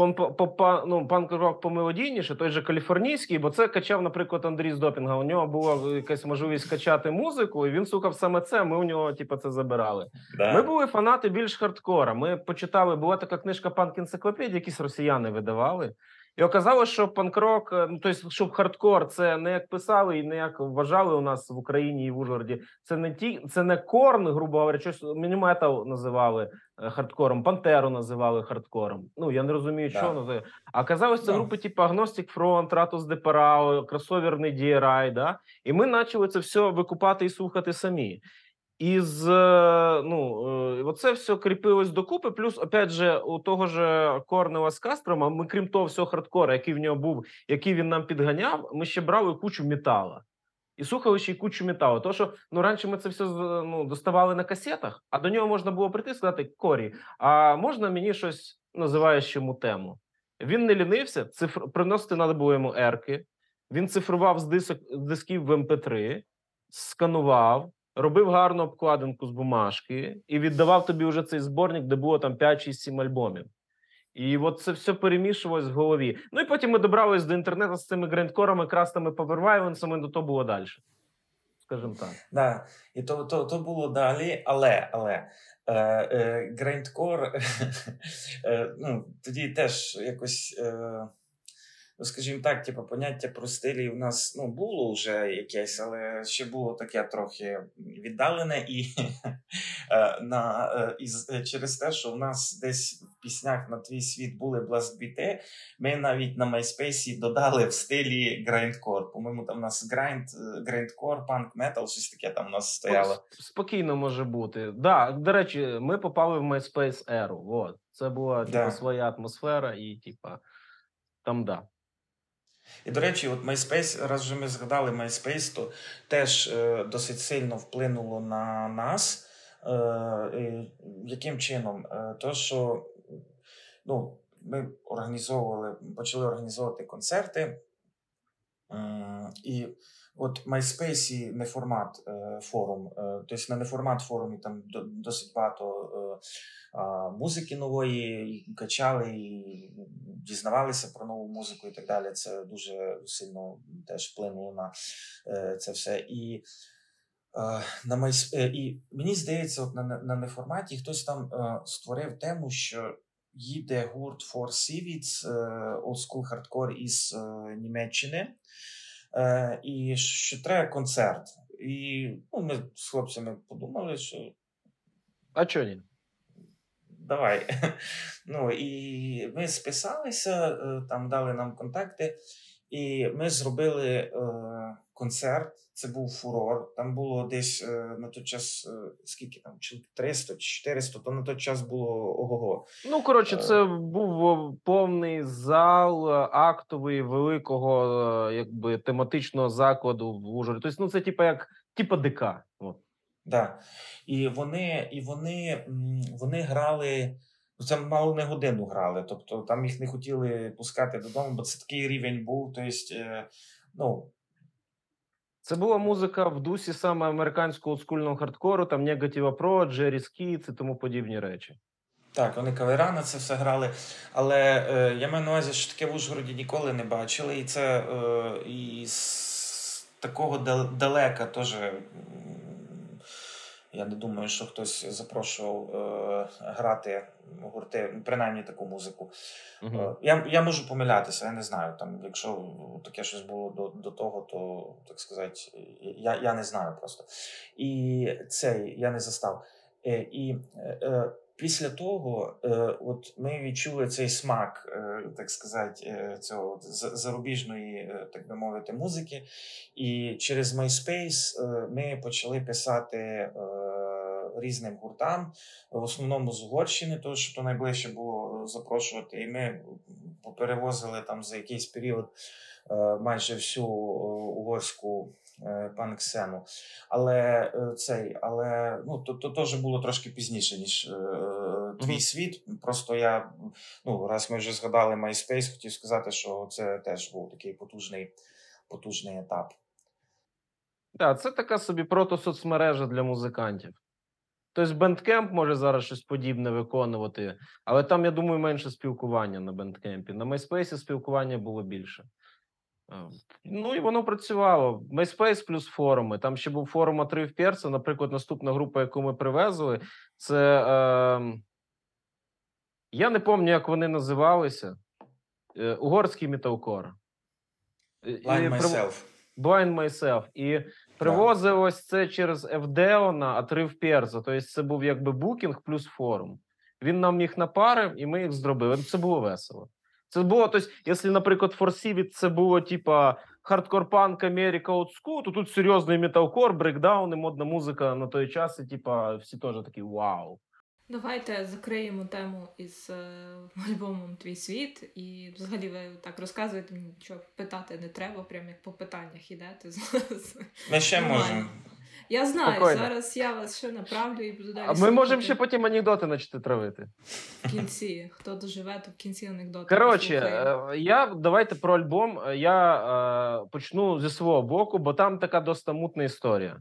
Е, по, ну, панк-рок помелодійніше, той же каліфорнійський, бо це качав, наприклад, Андрій з допінга. У нього була якась можливість качати музику, і він слухав саме це. Ми у нього, типу, це забирали. Да. Ми були фанати більш хардкора. Ми почитали, була така книжка панк енциклопедія якісь росіяни видавали. І оказалось, що панкрок, е, ну тобто, щоб хардкор, це не як писали і не як вважали у нас в Україні і в Ужгороді. Це не ті, це не корн, грубо говоря, щось мініметал називали е, хардкором, пантеру називали хардкором. Ну я не розумію, Да. що називає. А оказалось, це Да. групи типу Агностик Фронт, Ратус Депарао, кросоверний DRI, да? І ми почали це все викупати і слухати самі. І з е, ну е, оце все кріпилось докупи. Плюс, опять же, у того ж Корнела з Кастрома, ми, крім того всього хардкора, який в нього був, який він нам підганяв, ми ще брали кучу метала. І слухали ще й кучу металу. Тому що ну раніше ми це все ну, доставали на касетах, а до нього можна було прийти і сказати: Корі, а можна мені щось називаючому тему? Він не лінився, цифр... приносити треба було йому ерки. Він цифрував з дисок з дисків в МП3, сканував, робив гарну обкладинку з бумажки і віддавав тобі вже цей зборник, де було там 5, 6, 7 альбомів. І от це все перемішувалось в голові. Ну і потім ми добрались до інтернету з цими грандкорами, крастами, повервайвенсами, до того було далі. Скажімо так. Да. І то, то, то було далі, але, але е, е, грайндкор, е, ну, тоді теж якось, е, ну, скажімо так, типу, поняття про стилі у нас ну, було вже якесь, але ще було таке трохи віддалене, і, е, на, е, і з- е, через те, що в нас десь в піснях на твій світ були бластбіти, ми навіть на MySpace додали в стилі грайндкор. По-моєму, там у нас грайнд, грайндкор, панк метал, щось таке там у нас стояло. Спокійно може бути. Да, до речі, ми попали в MySpace еру. От. Це була типу, своя атмосфера, і типа там да. І до речі, от MySpace, раз вже ми згадали MySpace, то теж е, досить сильно вплинуло на нас. Е, е, яким чином? Е, то, що ну, ми організовували, почали організовувати концерти. І от MySpace не формат е, форум. Е, тобто на неформат форумі там до- досить багато е, музики нової, і качали, і дізнавалися про нову музику і так далі. Це дуже сильно теж вплинуло на е, це все. І Е, на майс... е, і мені здається, от на, на, неформаті хтось там створив тему, що їде гурт For е, Old School Hardcore із Німеччини, е, і що треба концерт. І ну, ми з хлопцями подумали, що А чого ні? давай. Ну і ми списалися, е, там дали нам контакти, і ми зробили е, концерт. Це був фурор. Там було десь е, на той час, е, скільки там, чоловік 300 чи 400, то на той час було ого-го. Ну, коротше, Е. це був е, повний зал е, актовий великого, якби тематичного закладу в Ужгороді. Тобто, ну це типу як типу ДК. От. Да. І вони, і вони, вони грали. ну, Це мало не годину грали. Тобто там їх не хотіли пускати додому, бо це такий рівень був. Тобто, ну, Це була музика в дусі саме американського олдскульного хардкору, там Негатіва Про, Джері Скіц і тому подібні речі. Так, вони кавера на це все грали. Але е, я маю на увазі, що таке в Ужгороді ніколи не бачили. І це е, і з такого далека теж. Я не думаю, що хтось запрошував е, грати гурти, принаймні таку музику. Угу. Е, Я, я можу помилятися, я не знаю. Там, якщо таке щось було до, до того, то так сказати, я, я не знаю просто. І цей я не застав. Е, І е, е, після того, е, от ми відчули цей смак, е, так сказати, е, цього зарубіжної, так би мовити, музики. І через MySpace ми почали писати. Різним гуртам, в основному з Угорщини, тому що то найближче було запрошувати. І ми перевозили там за якийсь період майже всю е, угорську е, панк-сцену. Але е, цей, але ну то, то теж було трошки пізніше, ніж е, твій Мгм. світ. Просто я, ну, раз ми вже згадали MySpace, хотів сказати, що це теж був такий потужний, потужний етап. Так, це така собі протосоцмережа для музикантів. Тобто Bandcamp може зараз щось подібне виконувати, але там, я думаю, менше спілкування на Bandcamp. На MySpace спілкування було більше. Ну і воно працювало. MySpace плюс форуми. Там ще був форум «Отрив перця. Наприклад, наступна група, яку ми привезли, це. Е, я не пам'ятаю, як вони називалися. Е, угорський металкор. Blind Myself. Blind Myself. І привозив ось це через Евдеона, а три в Перза. Тобто це був якби букінг плюс форум. Він нам їх напарив, і ми їх зробили. Це було весело. Це було, тобто, якщо, наприклад, Форсівіт це було типа хардкор панк Америка олдскул, то тут серйозний металкор, брейкдауни, модна музика на той час, і типа всі теж такі вау. Давайте закриємо тему із е, альбомом Твій світ. І взагалі ви так розказуєте, нічого питати не треба, прям як по питаннях ідете. Ми ще можемо. Я знаю, Спокойно. зараз я вас ще направлю і буду далі. А ми можемо ще потім анекдоти почати травити. В кінці. Хто доживе, то в кінці анекдоти. Коротше, е, я давайте про альбом. Я е, почну зі свого боку, бо там така доста мутна історія.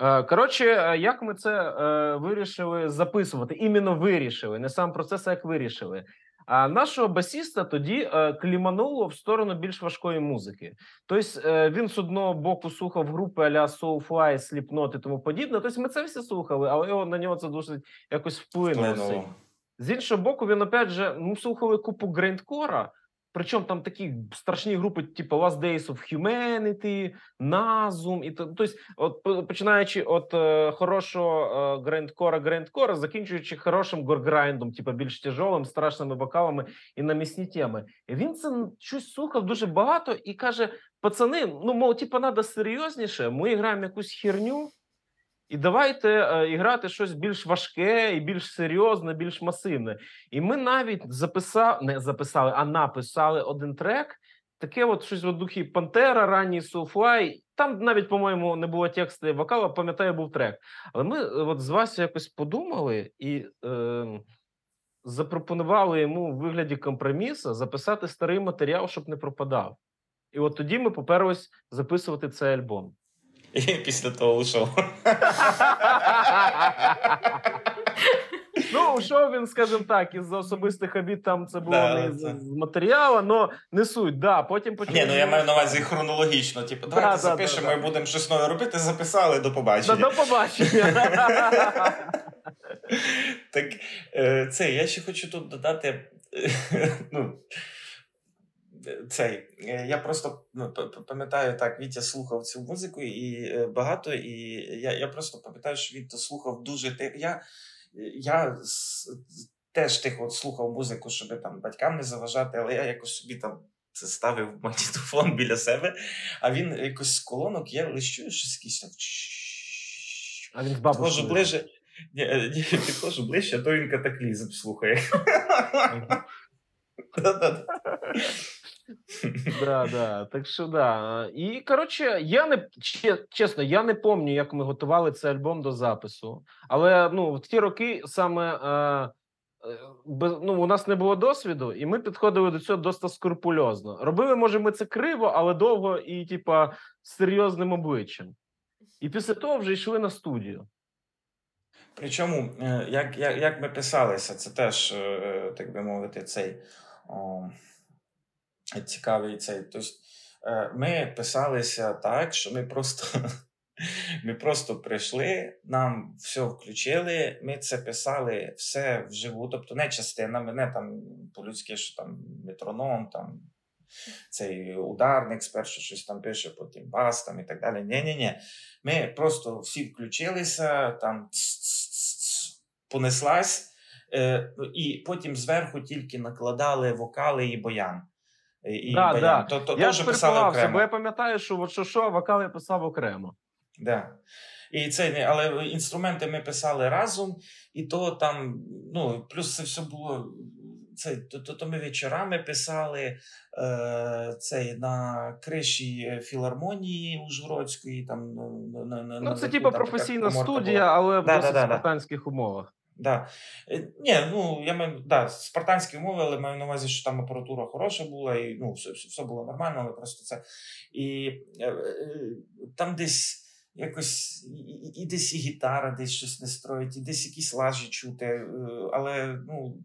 Е, коротше, е, як ми це е, вирішили записувати? Іменно вирішили, не сам процес, а як вирішили. А нашого басіста тоді клімануло в сторону більш важкої музики. Тобто він з одного боку слухав групи аля Soulfly, Slipknot і тому подібне. Тобто ми це всі слухали, але його на нього це досить якось вплинуло. З іншого боку, він опять же ну, слухали купу грейндкора, Причому там такі страшні групи, типу Last Days of Humanity, Nazum, і тобто, от починаючи від е, хорошого е, грандкора, грандкора, закінчуючи хорошим горграйндом, типу більш тяжолим, страшними вокалами і на місні теми. І Він це щось слухав дуже багато і каже: пацани, ну мов, типу, треба серйозніше. Ми граємо якусь херню. І давайте е, грати щось більш важке і більш серйозне, більш масивне. І ми навіть записали, не записали, а написали один трек. Таке, от щось в духі Пантера, ранній Soulfly. Там навіть, по-моєму, не було тексту вокалу, пам'ятаю, був трек. Але ми е, от з Васю якось подумали і е, запропонували йому в вигляді компромісу записати старий матеріал, щоб не пропадав. І от тоді ми поперлись записувати цей альбом. І після того ушов. Ну, ушов він, скажімо так, із особистих обід там це було да, не це... з матеріалу, але не суть. Да, потім почали... Ні, ну я маю на увазі хронологічно. Типу, давайте да, запишемо да, і будемо щось нове робити. Записали до побачення. До побачення. Так е, це я ще хочу тут додати. ну, цей, е, Я просто ну, пам'ятаю так, Вітя слухав цю музику і е, багато, і я я просто пам'ятаю, що Вітя слухав дуже. Я я теж тихо от слухав музику, щоб там батькам не заважати, але я якось собі там це ставив магнітофон біля себе, а він якось з колонок, я чую щось якийсь там. А він з ближе. Ні, ні, підходжу ближче, а то він катаклізм слухає. Да, да. Так що да. І коротше, я не чесно, я не пам'ятаю, як ми готували цей альбом до запису. Але ну, в ті роки саме е, е, ну, у нас не було досвіду, і ми підходили до цього досить скрупульозно. Робили, може, ми це криво, але довго і, типа, з серйозним обличчям. І після того вже йшли на студію. Причому, е, як як, як ми писалися, це теж, так би мовити, цей цікавий цей. Тобто, ми писалися так, що ми просто ми просто прийшли, нам все включили, ми це писали все вживу, тобто не частинами, не там по-людськи, що там метроном, там цей ударник спершу щось там пише, потім бас там і так далі. Ні-ні-ні. Ми просто всі включилися, там понеслась, е, і потім зверху тільки накладали вокали і боян. І да, да. То, то, я ж окремо. бо я пам'ятаю, що от що, що вокал я писав окремо. Да. І це, Але інструменти ми писали разом, і то там, ну, плюс це все було. Це, то, то, то ми вечорами писали е, цей на криші філармонії Ужгородської. Там, на, на, на, Ну, це типу професійна студія, але в да, досить да, да. умовах. Да. Е, ні, ну я маю да, спартанські умови, але маю на увазі, що там апаратура хороша була, і ну, все все було нормально, але просто це. І е, е, там десь якось і, і десь і гітара десь щось не строїть, і десь якісь лажі чути. Але ну,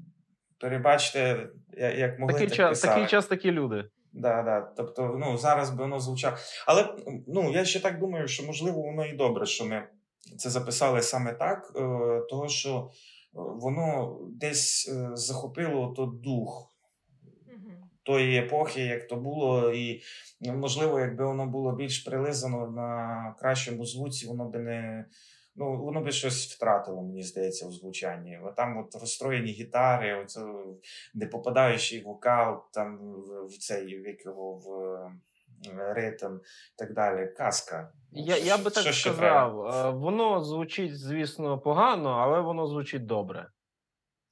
перебачте, як могли такий так час, Такий час такі люди. Да, да. Тобто, ну, зараз би воно звучало. Але ну, я ще так думаю, що можливо воно і добре, що ми це записали саме так, е, того що е, воно десь е, захопило то дух тої епохи, як то було, і можливо, якби воно було більш прилизано на кращому звуці, воно би не. Ну, воно би щось втратило, мені здається, у звучанні. О, там от розстроєні гітари, оце, де попадаючий вокал, там в цей вік його в ритм і так далі. Казка. Я я би так сказав, треба? воно звучить, звісно, погано, але воно звучить добре.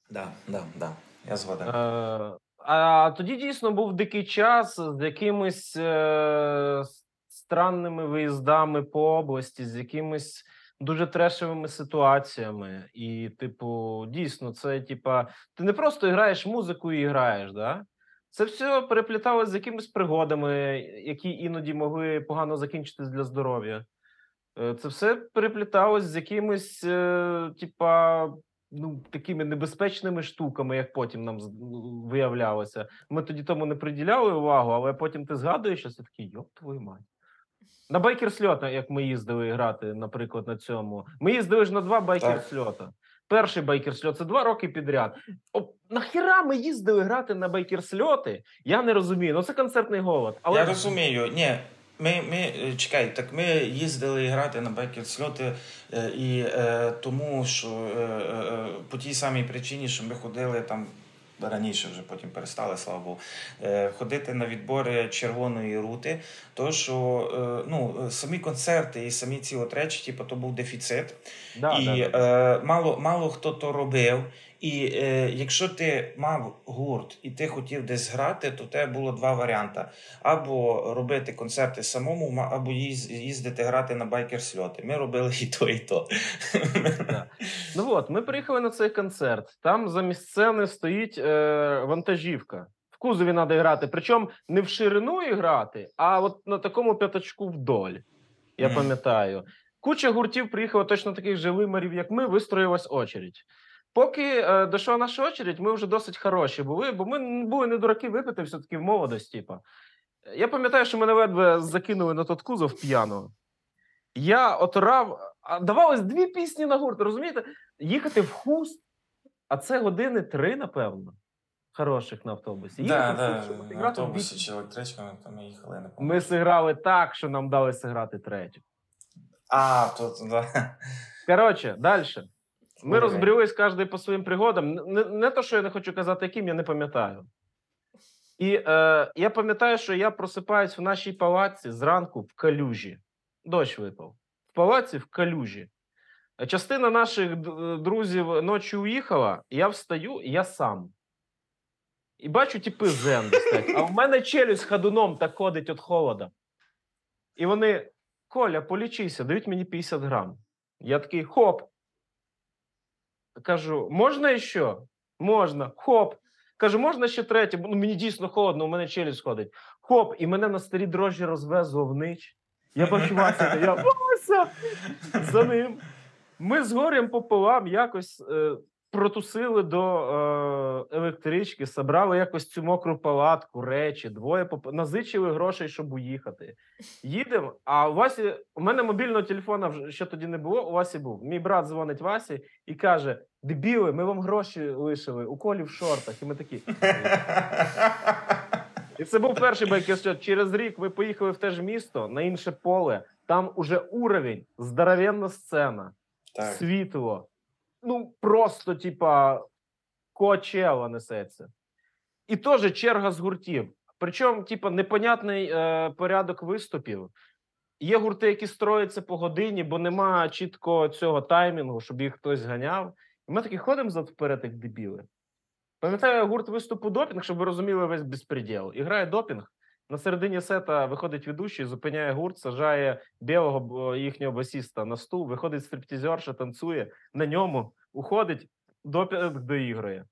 Да, да, да. Я згоден. Е, а тоді дійсно був дикий час з якимись е, странними виїздами по області, з якимись дуже трешевими ситуаціями. І, типу, дійсно, це типа, ти не просто граєш музику і граєш, да? Це все перепліталося з якимись пригодами, які іноді могли погано закінчитись для здоров'я. Е, це все перепліталось з якимись, е, типа, ну, такими небезпечними штуками, як потім нам ну, виявлялося. Ми тоді тому не приділяли увагу, але потім ти згадуєш, що це такий, йоп, твою мать. На байкер-сльот, як ми їздили грати, наприклад, на цьому. Ми їздили ж на два байкер-сльота. Перший байкер-сльот це два роки підряд. О, Нахіра ми їздили грати на байкер-сльоти? Я не розумію. Ну це концертний голод. Але... Я розумію. Ні, ми ми е, чекай, так ми їздили грати на байкер-сльоти е, і е, тому, що е, е, по тій самій причині, що ми ходили там раніше вже потім перестали, слава Богу, е, ходити на відбори червоної рути. То що е, ну, самі концерти і самі ці от речі, типу, то був дефіцит. Да, і да, да. Е, мало мало хто то робив. І е, якщо ти мав гурт і ти хотів десь грати, то тебе було два варіанти: або робити концерти самому, або їздити грати на байкер-сльоти. Ми робили і то, і то. Ну от, ми приїхали на цей концерт. Там замість сцени стоїть е, вантажівка. В кузові треба грати. Причому не в ширину і грати, а от на такому п'ятачку вдоль. Я mm. пам'ятаю. Куча гуртів приїхала точно таких же вимарів, як ми, вистроїлась очередь. Поки е, дійшла наша очередь, ми вже досить хороші були, бо ми були не дураки випити все-таки в молодості. Типа. Я пам'ятаю, що мене ледве закинули на тот кузов п'яного. Я оторав, а давалось дві пісні на гурт, розумієте? Їхати в хуст, а це години три, напевно. Хороших на автобусі. Да, да, на автобусі чи електричками, то ми їхали не Ми зіграли так, що нам дали зіграти третю. А, то да. Коротше, далі. Ми розбрілись кожен по своїм пригодам. Не, не то, що я не хочу казати, яким, я не пам'ятаю. І е, я пам'ятаю, що я просипаюсь в нашій палаці зранку в калюжі. Дощ випав. В палаці в калюжі. Частина наших друзів ночі уїхала, я встаю, я сам. І бачу, типи зен стоять. А в мене челюсть ходуном так ходить від холода. І вони, Коля, полічися, дають мені 50 грам. Я такий хоп. Кажу, можна ще? Можна. Хоп. Кажу, можна ще третє? Ну, мені дійсно холодно, у мене челюсть ходить. Хоп, і мене на старі дрожжі розвезло в. Я бачу Вася, я Вася! за ним. Ми з горем пополам якось е, протусили до е, електрички, забрали якось цю мокру палатку, речі, двоє поп... назичили грошей, щоб уїхати. Їдемо. А у Васі у мене мобільного телефона ще тоді не було. У Васі був. Мій брат дзвонить Васі і каже: Дебіли, ми вам гроші лишили, у колі в шортах. І ми такі. І це був перший байкерсьот. Через рік ми поїхали в те ж місто на інше поле. Там уже уровень, здоровенна сцена, так. світло ну просто, типа, Коачела несеться. І теж черга з гуртів. Причому, типа, непонятний е, порядок виступів. Є гурти, які строяться по годині, бо нема чітко цього таймінгу, щоб їх хтось ганяв. І ми такі ходимо за вперед, як дебіли. Пам'ятаю, гурт виступу допінг, щоб ви розуміли весь безпреділ. І грає допінг. На середині сета виходить ведучий, зупиняє гурт, сажає білого їхнього басіста на стул, виходить стриптізерша, танцює на ньому, уходить, допінг доігрує.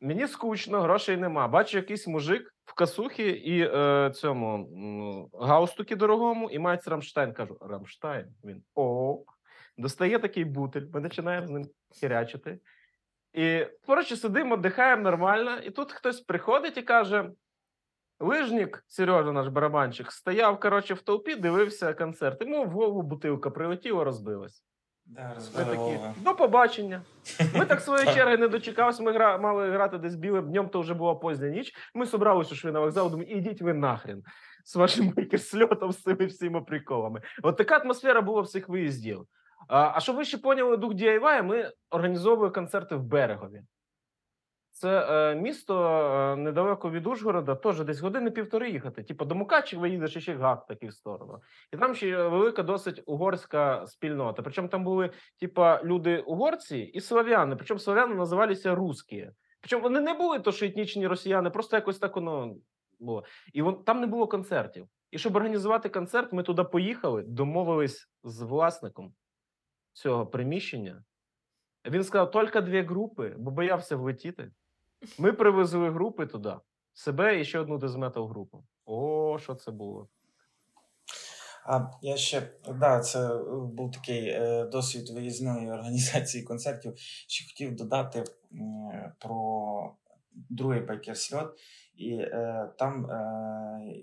Мені скучно, грошей нема. Бачу якийсь мужик в касухі і е, цьому гаустукі дорогому, і мається Рамштайн. Кажу: Рамштайн. Він о, достає такий бутель, ми починаємо з ним хірячити. І коротше, сидимо, дихаємо нормально, і тут хтось приходить і каже: Лижник, Сережа, наш барабанчик, стояв коротше, в толпі, дивився концерт. Йому в голову бутилка прилетіла, розбилась. Да, Ми такі, до побачення. Ми так своєї черги не дочекалися. Ми гра, мали грати десь білим днем, то вже була позня ніч. Ми собралися ушли на вокзал, думаю, ідіть ви нахрен з вашим сльотом, з цими всіма приколами. От така атмосфера була всіх виїздів. А, а щоб ви ще поняли дух DIY, ми організовуємо концерти в Берегові. Це е, місто е, недалеко від Ужгорода, теж десь години півтори їхати. Типу до Мукачева їдеш і ще гак таки в сторону. І там ще велика досить угорська спільнота. Причому там були типа люди угорці і слав'яни. Причому слав'яни називалися русські. Причому вони не були то, що етнічні росіяни, просто якось так воно було. І вон, там не було концертів. І щоб організувати концерт, ми туди поїхали, домовились з власником цього приміщення. Він сказав, тільки дві групи, бо боявся влетіти. Ми привезли групи туди, себе і ще одну дезметал групу. О, що це було? А я ще да, це е, був такий е, досвід виїзної організації концертів. Ще хотів додати е, про другий байкер-сльот. І е, там, е,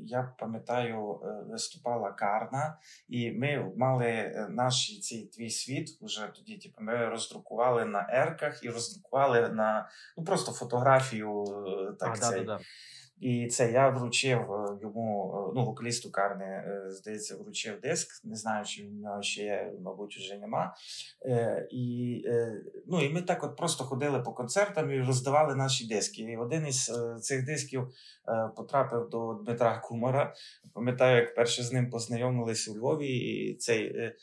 я пам'ятаю, е, виступала Карна, і ми мали наш цей твій світ вже тоді. Типу, ми роздрукували на ерках і роздрукували на ну просто фотографію. так а, цей. да, да, да. І це я вручив е, йому, е, ну, вокалісту Карни, е, здається, вручив диск. Не знаю, чи в нього ще є, мабуть, вже нема. І ну, і ми так от просто ходили по концертам і роздавали наші диски. І один із цих дисків потрапив до Дмитра Кумара. Пам'ятаю, як перше з ним познайомились у Львові, і цей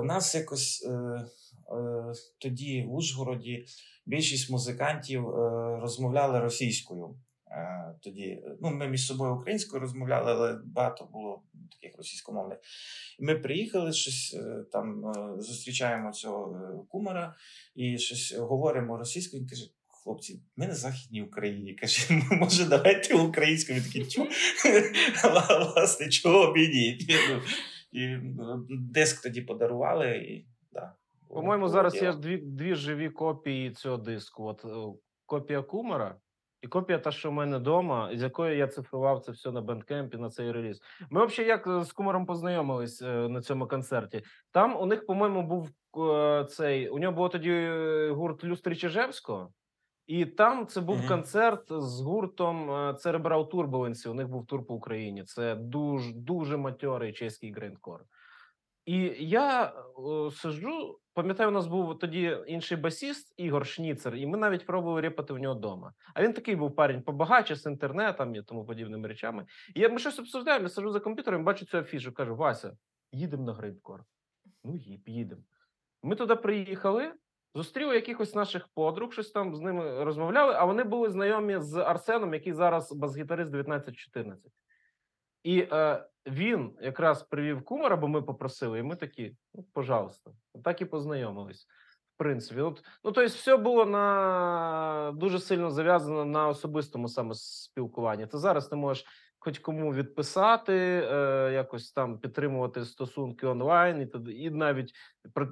у нас якось. Тоді в Ужгороді більшість музикантів розмовляли російською. Е, тоді ну, ми між собою українською розмовляли, але багато було таких російськомовних. Ми приїхали щось е, там, е, зустрічаємо цього кумара і щось говоримо російською. Він каже: хлопці, ми на Західній Україні. Каже, може, давайте українською. Ми такі чу? власне, чого ну, І диск тоді подарували. и да. По-моєму, зараз є дві дві живі копії цього диску. От Копія Кумара і копія та, що в мене вдома, з якою я цифрував це все на Bandcamp і на цей реліз. Ми взагалі як е, з кумаром познайомились е, на цьому концерті. Там у них, по-моєму, був е, цей. У нього було тоді гурт Люстри Чижевського, і там це був mm-hmm. концерт з гуртом Cerebral Turbulence. У них був тур по Україні. Це дуже дуже матьорий чеський грайндкор. І я о, сиджу, пам'ятаю, у нас був тоді інший басіст Ігор Шніцер, і ми навіть пробували репати в нього вдома. А він такий був парень побагаче з інтернетом і тому подібними речами. І я, ми щось обсуждаємо, я сиджу за комп'ютером, бачу цю афішу, кажу: Вася, їдемо на грайндкор. Ну, їдемо. Ми туди приїхали, зустріли якихось наших подруг, щось там з ними розмовляли, а вони були знайомі з Арсеном, який зараз бас-гітарист 1914. І е, він якраз привів кумара, бо ми попросили, і ми такі, ну, пожалуйста, так і познайомились. В принципі, от, ну тобто, все було на дуже сильно зав'язано на особистому саме спілкуванні. Ти зараз не можеш хоч кому відписати, е, якось там підтримувати стосунки онлайн, і тоді і навіть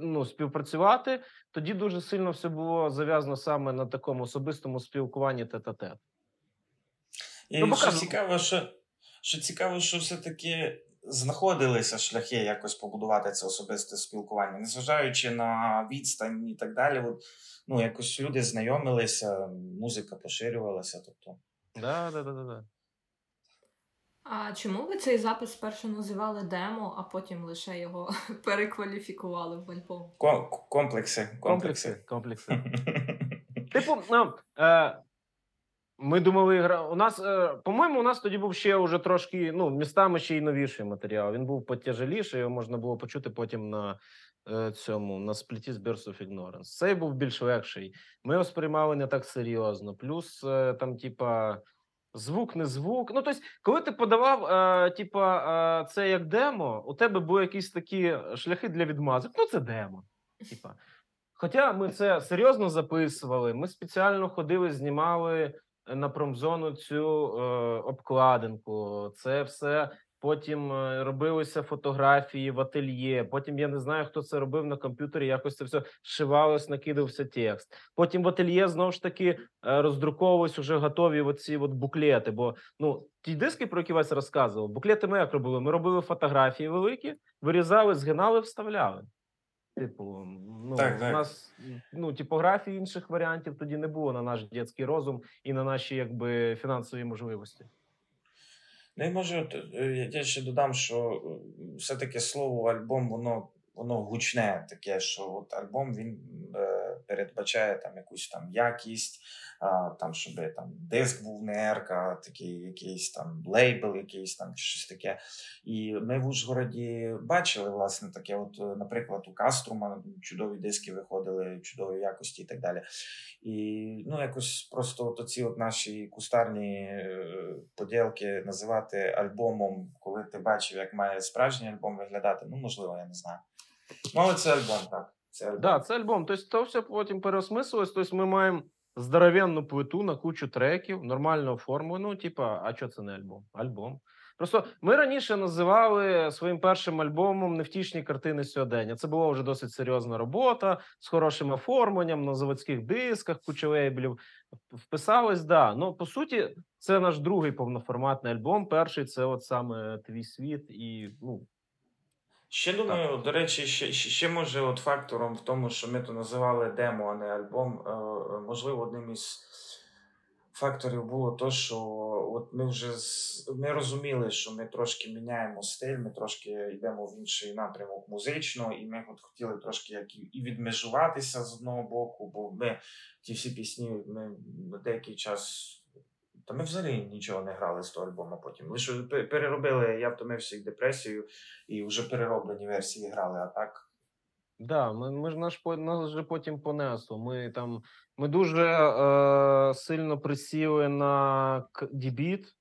ну, співпрацювати. Тоді дуже сильно все було зав'язано саме на такому особистому спілкуванні тет-а-тет. І ну, що цікаво, що що цікаво, що все-таки знаходилися шляхи якось побудувати це особисте спілкування, незважаючи на відстань і так далі. От, ну, якось люди знайомилися, музика поширювалася. тобто. Да, да, да, да. А чому ви цей запис спершу називали демо, а потім лише його перекваліфікували в альбом? Комплекси. Комплекси. Комплекси. Типу, ну, е, ми думали, гра у нас, е, по-моєму, у нас тоді був ще уже трошки ну, містами ще й новіший матеріал. Він був потяжеліший, його можна було почути потім на е, цьому на спліті з Birds of Ignorance. Цей був більш легший. Ми його сприймали не так серйозно. Плюс е, там, типа, звук, не звук. Ну, тобто, коли ти подавав, типа, це як демо, у тебе були якісь такі шляхи для відмазок. Ну, це демо. Типа. Хоча ми це серйозно записували, ми спеціально ходили, знімали на промзону цю е, обкладинку. Це все потім е, робилися фотографії в ательє. Потім я не знаю, хто це робив на комп'ютері. Якось це все шивалось, накидався текст. Потім в ательє знову ж таки е, роздруковувались вже готові оці от буклети. Бо ну ті диски, про які вас розказував, буклети ми як робили. Ми робили фотографії великі, вирізали, згинали, вставляли. Типу, ну так, так. у нас ну типографії інших варіантів тоді не було на наш дитячий розум і на наші якби фінансові можливості. Ну і може, е, я ще додам, що е, все-таки слово альбом, воно воно гучне таке, що от альбом він е, передбачає там якусь там якість, а, там, щоб там диск був не ерка, такий якийсь там лейбл, якийсь там щось таке. І ми в Ужгороді бачили, власне, таке, от, е, наприклад, у Каструма чудові диски виходили, чудової якості і так далі. І ну, якось просто от оці от наші кустарні е, поділки називати альбомом, коли ти бачив, як має справжній альбом виглядати, ну можливо, я не знаю. Ну, але це альбом, так. Це альбом. Да, це альбом. Тобто, то все потім переосмислилось. Тобто, ми маємо здоровенну плиту на кучу треків, нормально оформлену. Ну, типа, а що це не альбом? Альбом. Просто ми раніше називали своїм першим альбомом невтішні картини сьогодення. Це була вже досить серйозна робота з хорошим оформленням на заводських дисках, куча лейблів. Вписалось, да. Ну по суті, це наш другий повноформатний альбом. Перший це от саме твій світ, і ну Ще думаю, так. до речі, ще ще може от фактором в тому, що ми то називали демо, а не альбом. Е, можливо, одним із факторів було то, що от ми вже ми розуміли, що ми трошки міняємо стиль, ми трошки йдемо в інший напрямок музично, і ми от хотіли трошки як і відмежуватися з одного боку, бо ми ті всі пісні ми деякий час. Та ми взагалі нічого не грали з того альбому потім. Лише переробили, я втомився і депресію, і вже перероблені версії грали, а так. Да, ми ми ж наш нас вже потім понесло. Ми там ми дуже е, сильно присіли на дебіт,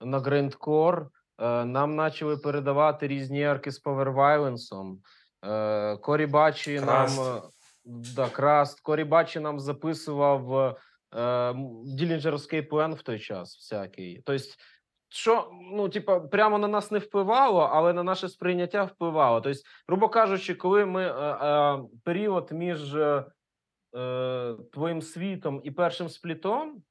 на грандкор. Е, нам почали передавати різні ярки з Power Violence. Е, Корі Бачі нам да, Краст. Корі Бачі нам записував Ділінджерський план в той час всякий. Тобто, що ну, типа, прямо на нас не впливало, але на наше сприйняття впливало. Тобто, грубо кажучи, коли ми е, е, період між е, твоїм світом і першим сплітом,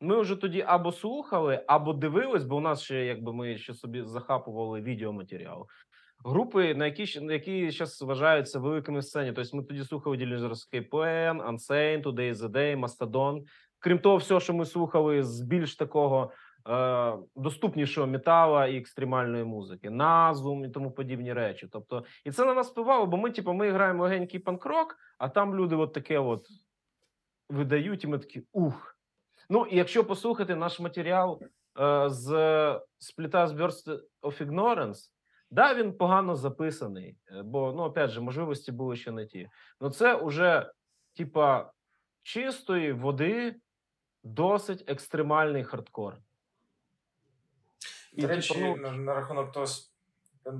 ми вже тоді або слухали, або дивились, бо у нас ще якби ми ще собі захапували відеоматеріал. Групи, на які які зараз вважаються великими сцені. Тобто ми тоді слухали Escape Plan, Unsane, Today is the Day, Mastodon. Крім того, все, що ми слухали з більш такого е, доступнішого метала і екстремальної музики, назум і тому подібні речі. Тобто, і це на нас впливало, бо ми, типу, ми граємо легенький панк-рок, а там люди от таке от видають, і ми такі ух. Ну, і якщо послухати наш матеріал е, з спліта з Burst of Ignorance, да, він погано записаний, е, бо ну опять же можливості були ще не ті. Ну це уже типа чистої води досить екстремальний хардкор. До речі, типу, ну... на рахунок того,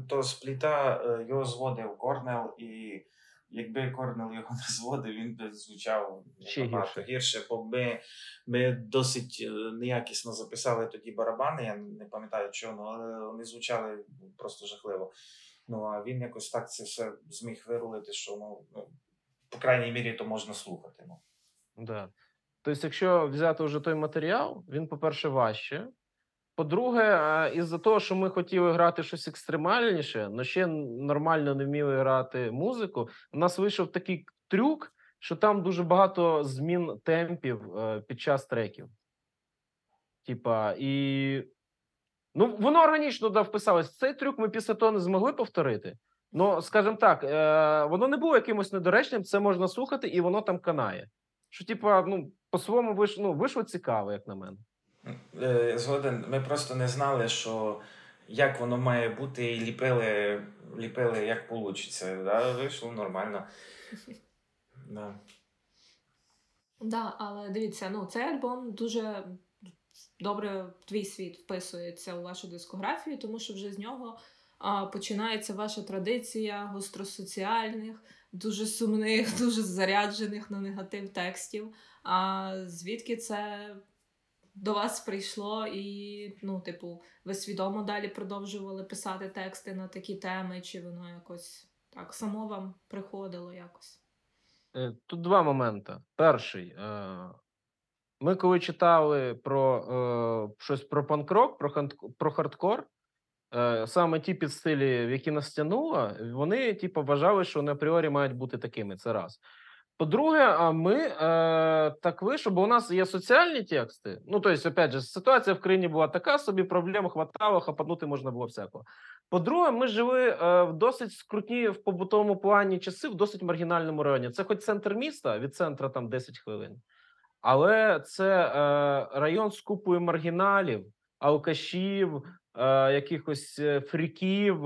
того спліта е, його зводив Корнел, і якби Корнел його не зводив, він би звучав Ще набагато гірше. гірше, бо ми ми досить е, неякісно записали тоді барабани. Я не пам'ятаю чого, але вони звучали просто жахливо. Ну а він якось так це все зміг вирулити, що ну, ну по крайній мірі то можна слухати. Ну. Да. Тобто, якщо взяти вже той матеріал, він, по-перше, важче. По-друге, із-за того, що ми хотіли грати щось екстремальніше, але ще нормально не вміли грати музику, у нас вийшов такий трюк, що там дуже багато змін темпів е, під час треків. Типа, і ну, воно органічно да, вписалось. Цей трюк ми після того не змогли повторити. Ну, скажімо так, е, воно не було якимось недоречним, це можна слухати, і воно там канає. Що, типа, ну, по-своєму вийшло, ну, вийшло цікаво, як на мене. Е, згоден, ми просто не знали, що як воно має бути, і ліпили, ліпили як вийде. Да? Вийшло нормально. Да. Да, але дивіться, ну цей альбом дуже добре в твій світ вписується у вашу дискографію, тому що вже з нього а, починається ваша традиція гостросоціальних, дуже сумних, дуже заряджених на негатив текстів. А звідки це до вас прийшло, і, ну, типу, ви свідомо далі продовжували писати тексти на такі теми, чи воно якось так само вам приходило якось? Е, тут два моменти. Перший. Е, ми коли читали про е, щось про панк-рок, про про хардкор, саме ті підстилі, які нас тянуло, вони типу, вважали, що вони апріорі мають бути такими. Це раз. По-друге, ми е, так вийшло, бо у нас є соціальні тексти. Ну, тобто, опять же, ситуація в країні була така, собі проблем хватало, хапанути можна було всякого. По-друге, ми жили е, в досить скрутні в побутовому плані часи в досить маргінальному районі. Це хоч центр міста, від центра там 10 хвилин, але це е, район з купою маргіналів, алкашів, е, якихось е, фріків,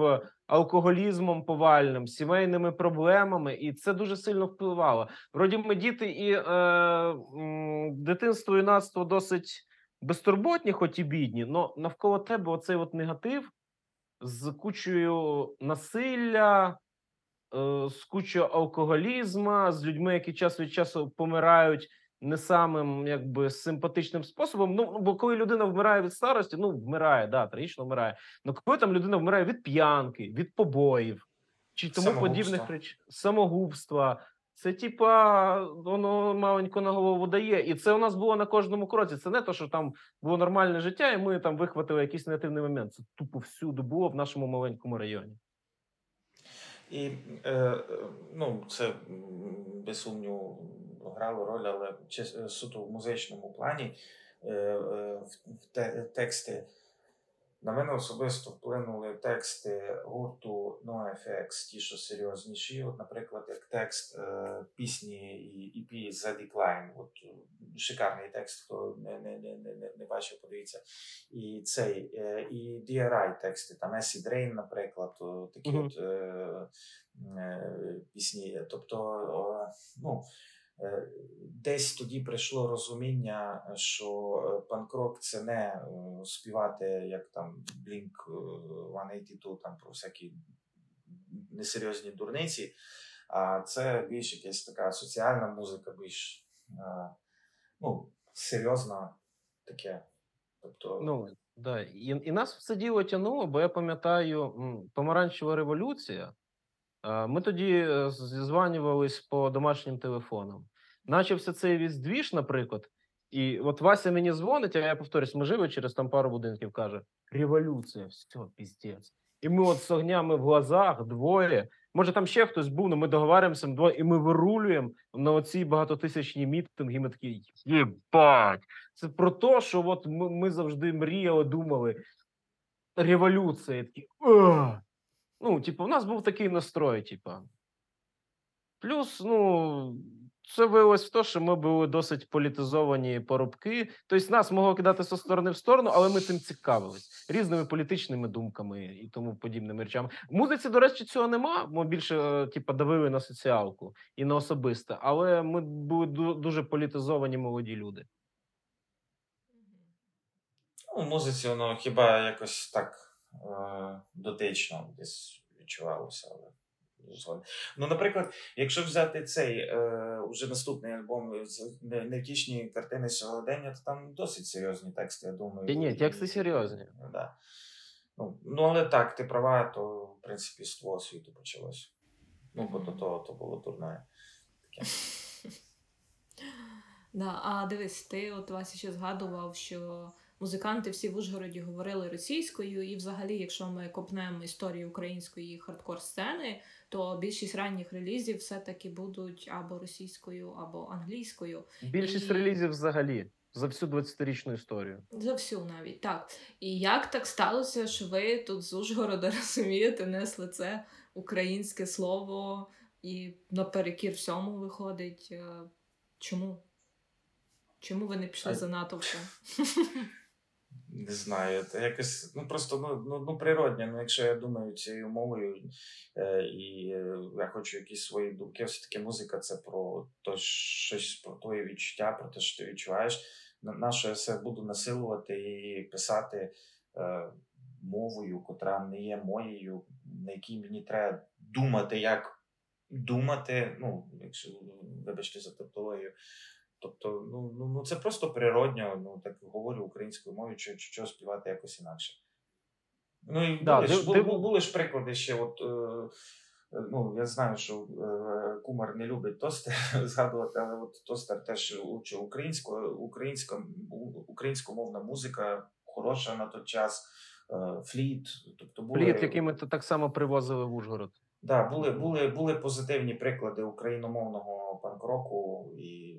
алкоголізмом повальним, сімейними проблемами, і це дуже сильно впливало. Вроді ми діти і е, дитинство і нацтво досить безтурботні, хоч і бідні, але навколо тебе оцей от негатив з кучою насилля, е, з кучою алкоголізму, з людьми, які час від часу помирають не самим якби симпатичним способом. Ну бо коли людина вмирає від старості, ну вмирає, да, трагічно вмирає. Ну коли там людина вмирає від п'янки, від побоїв чи тому подібних речей, самогубства. Це типа воно маленько на голову дає, і це у нас було на кожному кроці. Це не то, що там було нормальне життя, і ми там вихватили якийсь негативний момент. Це тупо всюди було в нашому маленькому районі. І е, ну, це без сумніву грало роль, але е, суто в музичному плані е, е, в тексти. На мене особисто вплинули тексти гурту NoFX, ті, що серйозніші. От, Наприклад, як текст е, пісні і EP The Decline. От, Шикарний текст, хто не не, не, не, не бачив, подивіться. І цей, е, і DRI тексти, там Acid Rain, наприклад, такі mm-hmm. от е, е, пісні. Тобто, ну. Е, десь тоді прийшло розуміння, що е, панкрок це не е, співати, як там Blink 182, там про всякі несерйозні дурниці, а це більш якась така соціальна музика, більш ну, серйозна таке. Тобто, ну да, і і нас все діло тянуло, бо я пам'ятаю, помаранчева революція. Ми тоді зізванювались по домашнім телефонам. Начався цей віздвіж, наприклад, і от Вася мені дзвонить, а я повторюсь, ми живі через там пару будинків каже: Революція, все, піздець. І ми от з огнями в глазах двоє. Може, там ще хтось був, але ми договарюємося двоє, і ми вирулюємо на оці багатотисячні мітинги. І ми такі єбать! Це про те, що от ми, ми завжди мріяли, думали. Революція. такі, Ну, типу, у нас був такий настрой, типу. Плюс, ну. Це виявилось в те, що ми були досить політизовані порубки. Тобто нас могло кидати зі сторони в сторону, але ми цим цікавились різними політичними думками і тому подібними речами. В музиці, до речі, цього нема. Ми більше типу, давили на соціалку і на особисте, але ми були дуже політизовані молоді люди. Ну, музиці воно хіба якось так е- дотично десь відчувалося. але... Ну, наприклад, якщо взяти цей е, уже наступний альбом невтішні картини сьогодення, то там досить серйозні тексти, я думаю. І ні, тексти серйозні. Да. Ну, ну, але так, ти права, то в принципі з твого світу почалось. Ну, бо до того то було дурне. Таке. Да, А дивись, ти от Вася ще згадував, що музиканти всі в Ужгороді говорили російською, і взагалі, якщо ми копнемо історію української хардкор сцени, то більшість ранніх релізів все-таки будуть або російською, або англійською. Більшість і... релізів взагалі. За всю 20-річну історію. За всю навіть так. І як так сталося, що ви тут з Ужгорода розумієте, несли це українське слово і наперекір всьому виходить? Е, чому? Чому ви не пішли а... за натовпом? Не знаю, це якось ну просто ну ну, ну природне. Ну, якщо я думаю цією мовою е, і я хочу якісь свої думки, все таки музика це про то щось про твоє відчуття, про те, що ти відчуваєш. На що я все буду насилувати і писати е, мовою, котра не є моєю, на якій мені треба думати, як думати. Ну, якщо вибачте за тавтологію, Тобто, ну ну, ну це просто природньо, ну так говорю українською мовою, чи що співати якось інакше. Ну і да, були, ти, ж, ти... Були, були ж приклади ще. от, е, ну, Я знаю, що е, Кумар не любить тостер згадувати, але от тостер теж учив українську, українська, українськомовна музика, хороша на той час. Фліт. Тобто були... Фліт, який ми так само привозили в Ужгород. Да, були були, були позитивні приклади україномовного панк-року і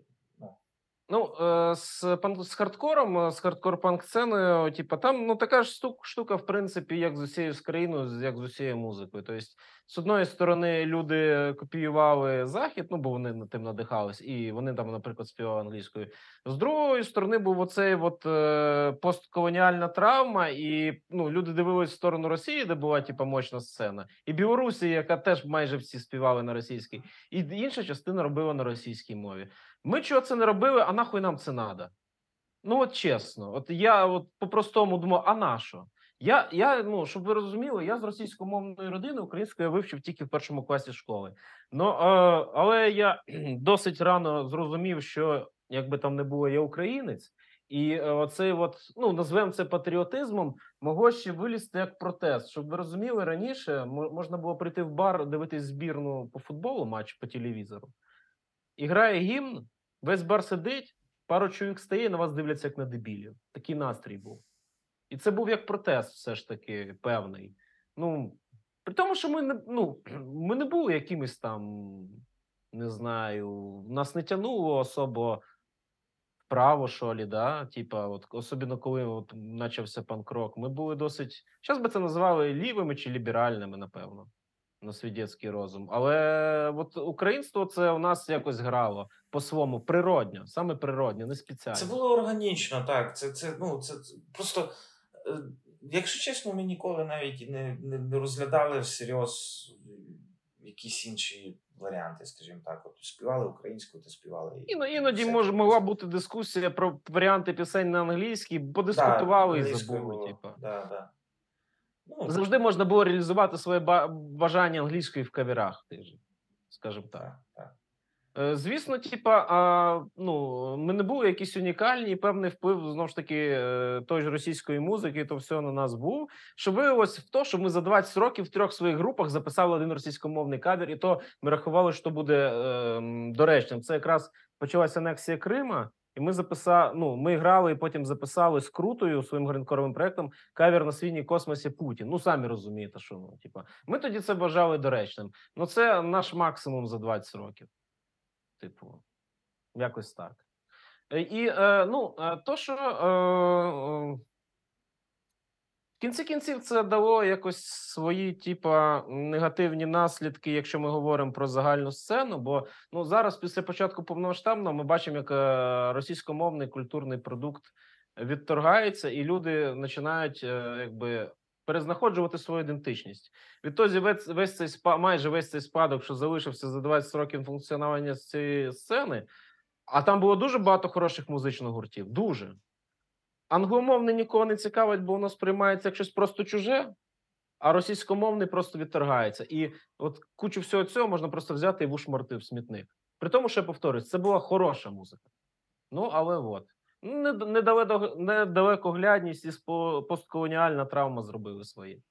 Ну, з з хардкором, з хардкор панк сценою, типу, там ну така ж штука, в принципі, як з усією з країною, як з усією музикою. Тобто, з одної сторони, люди копіювали захід, ну бо вони над тим надихались, і вони там, наприклад, співали англійською. З другої сторони, був оцей от е, постколоніальна травма, і ну, люди дивились в сторону Росії, де була типу, мощна сцена, і Білорусі, яка теж майже всі співали на російській, і інша частина робила на російській мові. Ми чого це не робили, а нахуй нам це надо. Ну, от чесно, от я от по-простому думав, а на що? Я, я, ну, щоб ви розуміли, я з російськомовної родини українською вивчив тільки в першому класі школи. Ну, е, але я досить рано зрозумів, що якби там не було, я українець, і е, оцей, от, ну назвемо це патріотизмом, могло ще вилізти як протест. Щоб ви розуміли, раніше можна було прийти в бар, дивитись збірну по футболу, матч по телевізору, і грає гімн. Весь бар сидить, пару чоловік стає, на вас дивляться як на дебілів. Такий настрій був. І це був як протест, все ж таки, певний. Ну, при тому, що ми не ну, ми не були якимись там, не знаю, нас не тянуло особо вправо, що лі, да? Типа, от, особливо коли от, почався панк-рок, ми були досить. Зараз би це називали лівими чи ліберальними, напевно на свій дитячий розум. Але от українство це у нас якось грало по-своєму природньо, саме природньо, не спеціально. Це було органічно, так. Це це, ну, це, це просто, е, якщо чесно, ми ніколи навіть не не, не розглядали всерйоз якісь інші варіанти, скажімо так. От співали українською, то співали. Іно, іноді може могла бути дискусія про варіанти пісень на англійській, подискутували да, і забули. Типу. Да, да. Ну, Завжди можна було реалізувати своє бажання англійської в каверах, скажімо так. Е, звісно, типа, а, ну, ми не були якісь унікальні, і певний вплив знову ж таки е, той ж російської музики, то все на нас був. Що виявилось в то, що ми за 20 років в трьох своїх групах записали один російськомовний кавер, і то ми рахували, що буде е, доречним. Це якраз почалася анексія Крима. І ми записали, ну, ми грали і потім записали з крутою своїм гринкоровим проектом кавер на свіні космосі Путін. Ну, самі розумієте, що ну, типа, ми тоді це вважали доречним. Ну, це наш максимум за 20 років. Типу, якось так. Е, і е, ну, е, то, що кінці кінців це дало якось свої, типа, негативні наслідки, якщо ми говоримо про загальну сцену. Бо ну зараз, після початку повномасштабного, ми бачимо, як е, російськомовний культурний продукт відторгається, і люди починають е, якби. Перезнаходжувати свою ідентичність. Відтоді весь, весь цей спа, майже весь цей спадок, що залишився за 20 років функціонування цієї сцени, а там було дуже багато хороших музичних гуртів. Дуже Англомовний нікого не цікавить, бо воно сприймається як щось просто чуже, а російськомовний просто відторгається. І от кучу всього цього можна просто взяти і вушморти в смітник. При тому, що я повторюсь, це була хороша музика. Ну, але от. Недалекоглядність і постколоніальна травма зробили свої.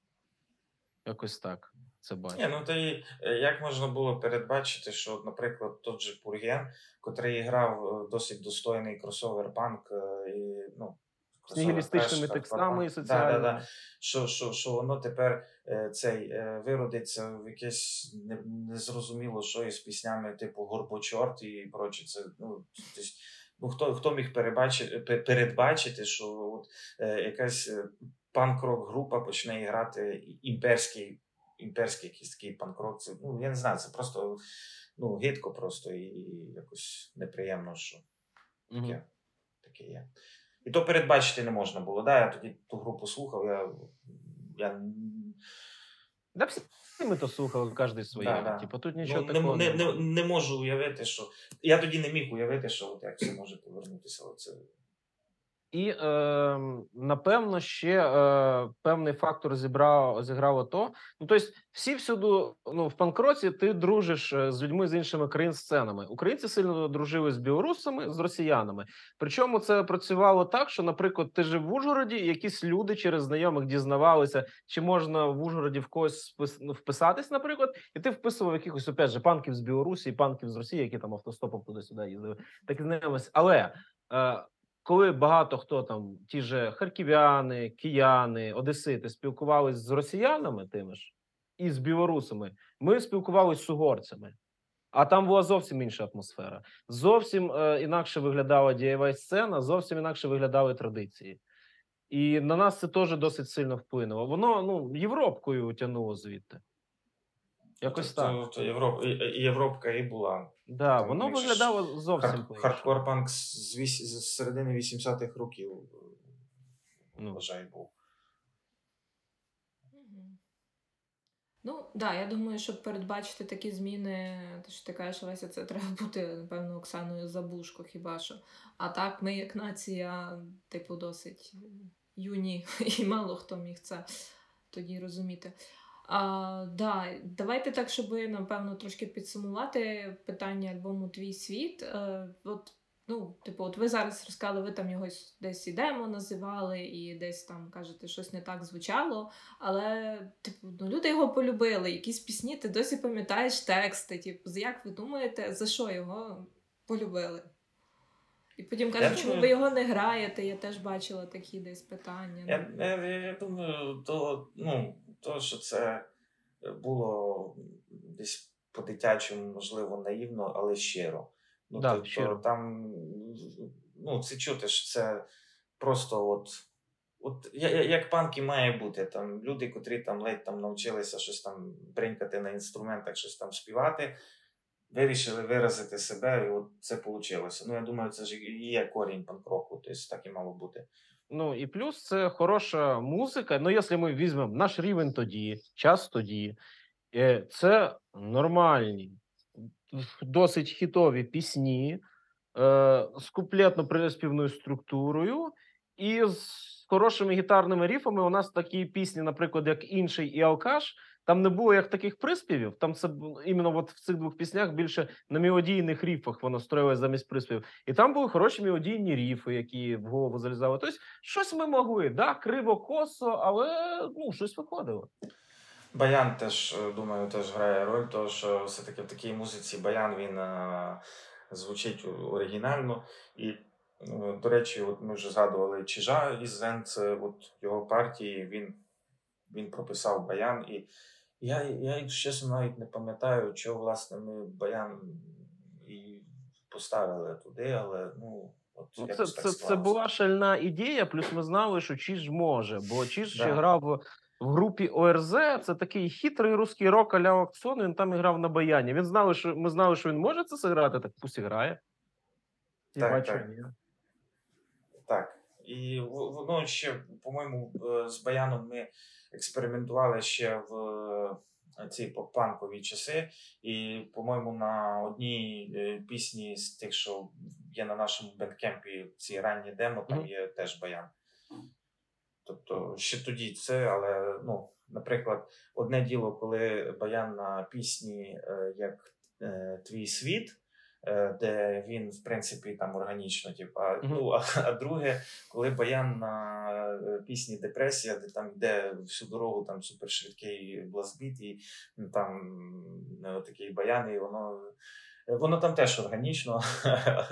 Якось так. Це бачу. Ні, ну то і е, як можна було передбачити, що, наприклад, тот же Пурген, котрий грав е, досить достойний кросовер панк, е, і ну, нігілістичними текстами і соціальними. Да, да, да. Що що, що воно тепер е, цей е, виродиться в якесь незрозуміло, що із піснями, типу Горбочорт і прочі. Це ну, тобто, ну хто хто міг передбачити, передбачити, що от е, якась панк-рок група почне грати імперський імперський якийсь такий панк-рок. Це ну я не знаю, це просто ну гидко просто і, і якось неприємно, що таке, таке є. І то передбачити не можна було. Да, Я тоді ту групу слухав. я... я... Да всі ми то слухали, кожен своє. Да, да. Типу, тут нічого ну, такого не, не, не можу уявити, що. Я тоді не міг уявити, що от як все може повернутися. Оце і е, напевно ще е, певний фактор зібрав зіграло то. Ну тобто, всі всюди ну в панкроці ти дружиш е, з людьми з іншими країн сценами. Українці сильно дружили з білорусами, з росіянами. Причому це працювало так, що, наприклад, ти жив в Ужгороді, і якісь люди через знайомих дізнавалися, чи можна в Ужгороді в когось ну, вписатись, наприклад, і ти вписував якихось опять же панків з Білорусі, панків з Росії, які там автостопом туди-сюди їздили. Так знайомились. Але. Коли багато хто там, ті ж харків'яни, кияни, одесити, спілкувалися з росіянами тими ж і з білорусами, ми спілкувалися з угорцями. А там була зовсім інша атмосфера. Зовсім е, інакше виглядала дієва сцена, зовсім інакше виглядали традиції. І на нас це теж досить сильно вплинуло. Воно ну, Європкою тягнуло звідти. Якось то, так. То, Європ, Європка і була. Да, Там воно виглядало зовсім хар, хардкор-панк з, з середини 80-х років, ну. вважаю, був. Ну, так, да, я думаю, щоб передбачити такі зміни, то що ти кажеш, Леся, це треба бути, напевно, Оксаною Забушко хіба що. А так, ми, як нація, типу, досить юні, і мало хто міг це тоді розуміти. А, да, Давайте так, щоб напевно трошки підсумувати питання альбому Твій світ. Е, от Ну, типу, от ви зараз розказали, ви там його десь ідемо, називали, і десь там кажете, щось не так звучало. Але, типу, ну, люди його полюбили. Якісь пісні, ти досі пам'ятаєш тексти. Типу, як ви думаєте, за що його полюбили? І потім кажуть, чому ви його не граєте? Я теж бачила такі десь питання. Я я, я думаю, то, ну, то, що це було десь по-дитячому, можливо, наївно, але щиро. Ну, да, тобто, щиро. там ну, це чути, що це просто от. От як панки має бути, там люди, котрі там ледь там навчилися щось там бринькати на інструментах, щось там співати, вирішили виразити себе, і от це вийшло. Ну, я думаю, це ж і є корінь панк-року, тобто так і мало бути. Ну і плюс це хороша музика. Ну, якщо ми візьмемо наш рівень тоді, час тоді, е, це нормальні досить хітові пісні е, з куплетно приспівною структурою, і з хорошими гітарними ріфами. У нас такі пісні, наприклад, як інший і Алкаш. Там не було як таких приспівів. Там це іменно от в цих двох піснях більше на мелодійних ріфах воно строїлося замість приспівів. І там були хороші мелодійні ріфи, які в голову залізали. Тобто, щось ми могли, да, криво косо, але ну, щось виходило. Баян теж, е, думаю, теж грає роль, тому що все-таки в такій музиці баян він а, е, звучить оригінально. І, ну, до речі, от ми вже згадували Чижа із Зен, от його партії він він прописав баян. І я, я чесно, навіть не пам'ятаю, чого власне ми баян і поставили туди, але ну. От ну, це це, це була шальна ідея, плюс ми знали, що Чіж може, бо Чіж да. ще грав в групі ОРЗ це такий хитрий русський рок а-ля АукцЫон, Він там грав на баяні. Він знали, що ми знали, що він може це зіграти, так пусть грає. І так, бачу, так. так. І воно ще, по-моєму, е, з баяном ми експериментували ще в е, ці поп-панкові часи. І, по-моєму, на одній е, пісні з тих, що є на нашому Bandcamp і, ці ранні демо, там є теж баян. Тобто ще тоді це, але ну, наприклад, одне діло, коли баян на пісні е, як Твій світ, де він, в принципі, там органічно, Тіп, а, mm-hmm. ну, а, а друге, коли баян на е, пісні Депресія, де там йде всю дорогу там супершвидкий блазбіт, і ну, там е, такий баян, і воно. Воно там теж органічно.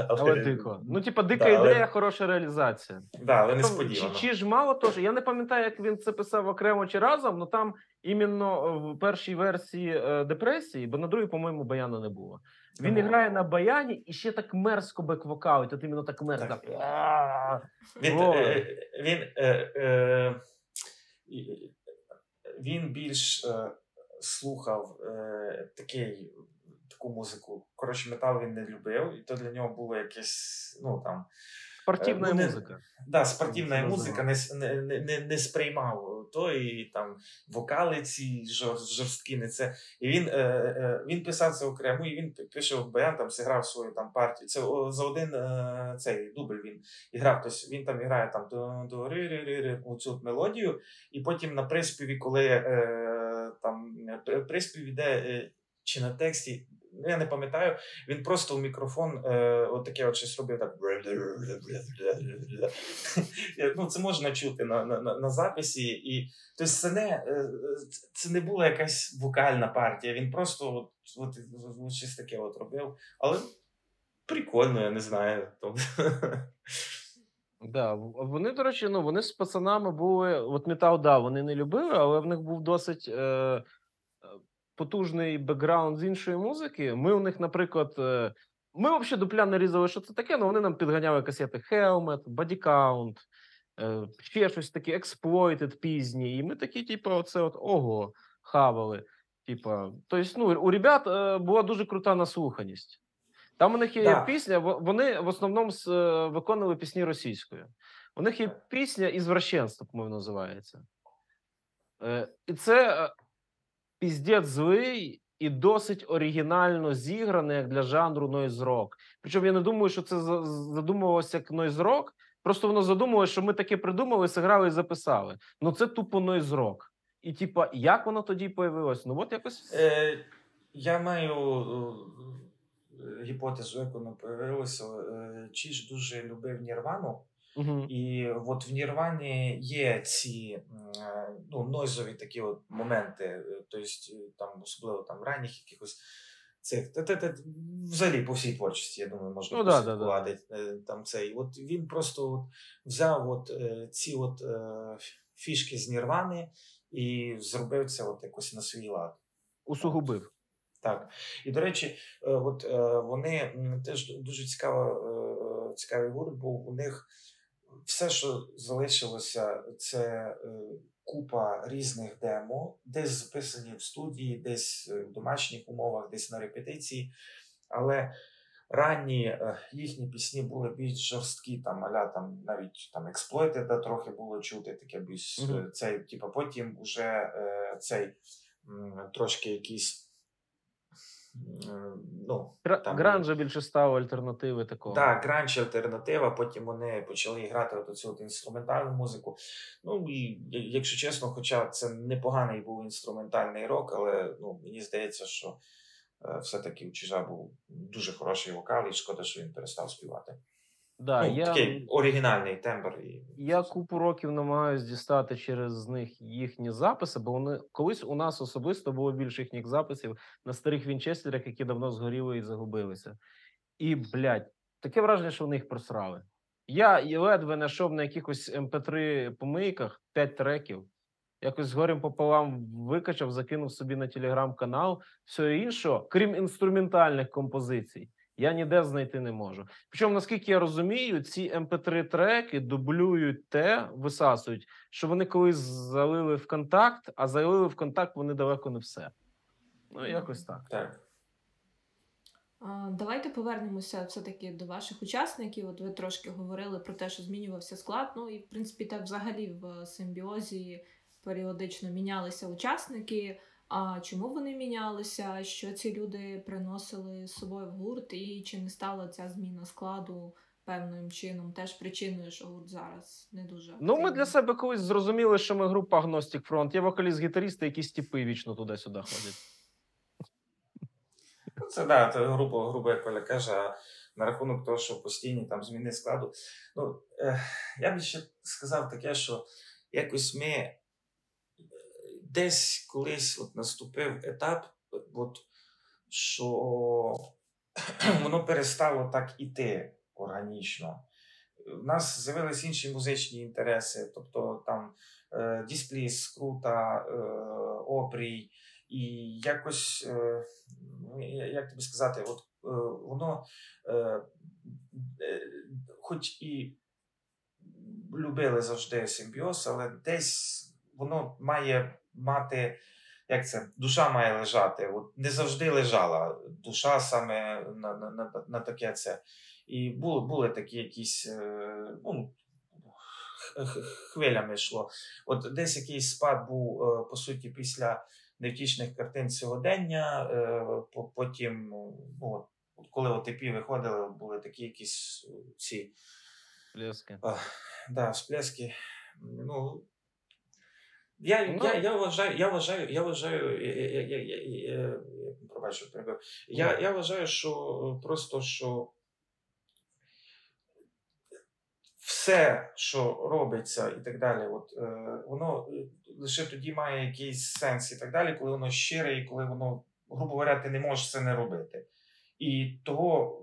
Але, але дико. Ну, типа, дика да, ідея, але... хороша реалізація. Да, але несподівано. Чи, чи ж мало теж? Я не пам'ятаю, як він це писав окремо чи разом, але там іменно в першій версії е, депресії, бо на другій, по-моєму, баяну не було. Він не грає на баяні і ще так мерзко бек-вокалить, от іменно так мерзко. Так. Він, е, він, е, е, він більш е, слухав е, такий таку музику. Коротше, метал він не любив, і то для нього було якесь, ну там. Спортивна ну, музика. Да, спортивна музика не не, не, не сприймав то і там вокали ці жорсткі, не це. І він е, е, він писав це окремо, і він пише баян, там зіграв свою там партію. Це о, за один е, цей дубль він і грав. Тобто він там грає там до, до ри ри ри оцю мелодію, і потім на приспіві, коли е, там приспів іде е, чи на тексті. Ну, я не пам'ятаю, він просто у мікрофон е, от таке от щось робив так. ну, Це можна чути на на, на, записі. І, Тобто це не е, це не була якась вокальна партія. Він просто от, от, от щось таке от робив. Але прикольно, я не знаю. Да, вони, до речі, ну вони з пацанами були. От метал, да, вони не любили, але в них був досить е, е потужний бекграунд з іншої музики. Ми у них, наприклад, е, ми взагалі дупля не різали, що це таке, але вони нам підганяли касети Helmet, Body Count, е, ще щось таке, Exploited пізні. І ми такі, типу, оце от ого, хавали. Типа, тобто, ну, у ребят е, була дуже крута наслуханість. Там у них є да. пісня, вони в основному виконували пісні російською. У них є пісня «Ізвращенство», по-моєму, називається. І це піздець злий і досить оригінально зігране як для жанру нойз рок. Причому я не думаю, що це задумувалося як нойз рок. Просто воно задумувалося, що ми таке придумали, зіграли і записали. Ну це тупо нойз рок. І типа, як воно тоді появилось? Ну от якось. Е, Я маю гіпотезу, як воно появилося. Чи ж дуже любив Нірвану. Uh-huh. І от в Нірвані є ці ну, нойзові такі от моменти, тобто там особливо там ранніх якихось цих взагалі по всій творчості, я думаю, можна ну, да, да, да. там цей. От він просто от взяв от ці от фішки з Нірвани і зробив це от якось на свій лад. Усугубив. Так. І, до речі, е, от е, вони теж дуже цікаво, е, цікавий гурт, був у них все, що залишилося, це купа різних демо, десь записані в студії, десь в домашніх умовах, десь на репетиції. Але ранні їхні пісні були більш жорсткі, там аля там навіть там експлойти, де трохи було чути, таке більш mm-hmm. цей, типу, потім вже цей трошки якісь. Ну, там, Гранжа більше став альтернативи такого. Так, гранж альтернатива. Потім вони почали грати от цю от інструментальну музику. Ну і якщо чесно, хоча це непоганий був інструментальний рок, але ну, мені здається, що е, все-таки у Чижа був дуже хороший вокал, і шкода, що він перестав співати. Да, ну, я, Такий оригінальний тембр. Я купу років намагаюся дістати через них їхні записи, бо вони колись у нас особисто було більше їхніх записів на старих вінчестерах, які давно згоріли і загубилися. І, блядь, таке враження, що вони їх просрали. Я ледве знайшов на якихось mp3 ем помийках 5 треків. Якось з горем пополам викачав, закинув собі на телеграм-канал, все інше, крім інструментальних композицій я ніде знайти не можу. Причому, наскільки я розумію, ці mp3 ем треки дублюють те, висасують, що вони колись залили в контакт, а залили в контакт вони далеко не все. Ну, якось так. Так. Давайте повернемося все-таки до ваших учасників. От ви трошки говорили про те, що змінювався склад. Ну і в принципі, так взагалі в симбіозі періодично мінялися учасники. А чому вони мінялися? Що ці люди приносили з собою в гурт, і чи не стала ця зміна складу певним чином теж причиною, що гурт зараз не дуже активний? Ну ми для себе колись зрозуміли, що ми група Агностік Фронт. Є вокаліст-гітаристи, які стіпи вічно туди-сюди ходять. Ну, це да, це грубо, грубо як Коля каже. А на рахунок того, що постійні там зміни складу. Ну е, я б ще сказав таке, що якось ми десь колись от наступив етап, от, що воно перестало так іти органічно. У нас з'явилися інші музичні інтереси, тобто там е, Діспліс, Скрута, е, Опрій, і якось, е, ну, як тобі сказати, от е, воно, е, е, хоч і любили завжди симбіоз, але десь воно має мати, як це, душа має лежати. От Не завжди лежала душа саме на на, на, на таке це. І були були такі якісь е, ну, хвилями йшло. От десь якийсь спад був, е, по суті, після невтішних картин сьогодення. Е, потім, ну, от, коли ОТП виходили, були такі якісь ці. Всплески. Да, всплески. Ну, я ну, я, я вважаю, я вважаю, я вважаю, я, я, я, я, пробачу. Я, я вважаю, що просто що все, що робиться, і так далі, от е, воно лише тоді має якийсь сенс і так далі, коли воно щире, і коли воно, грубо говоря, ти не можеш це не робити. І того,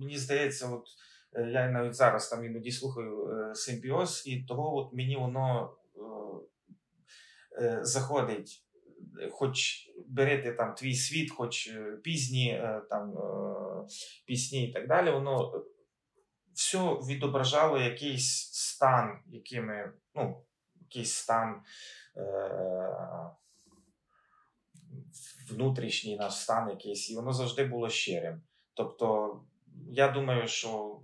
мені здається, от я навіть зараз там іноді слухаю симбіоз, і того от мені воно заходить, хоч берете там твій світ, хоч пізні там пісні і так далі, воно все відображало якийсь стан, якими, ну, якийсь стан. Е- Внутрішній наш стан якийсь, і воно завжди було щирим. Тобто, я думаю, що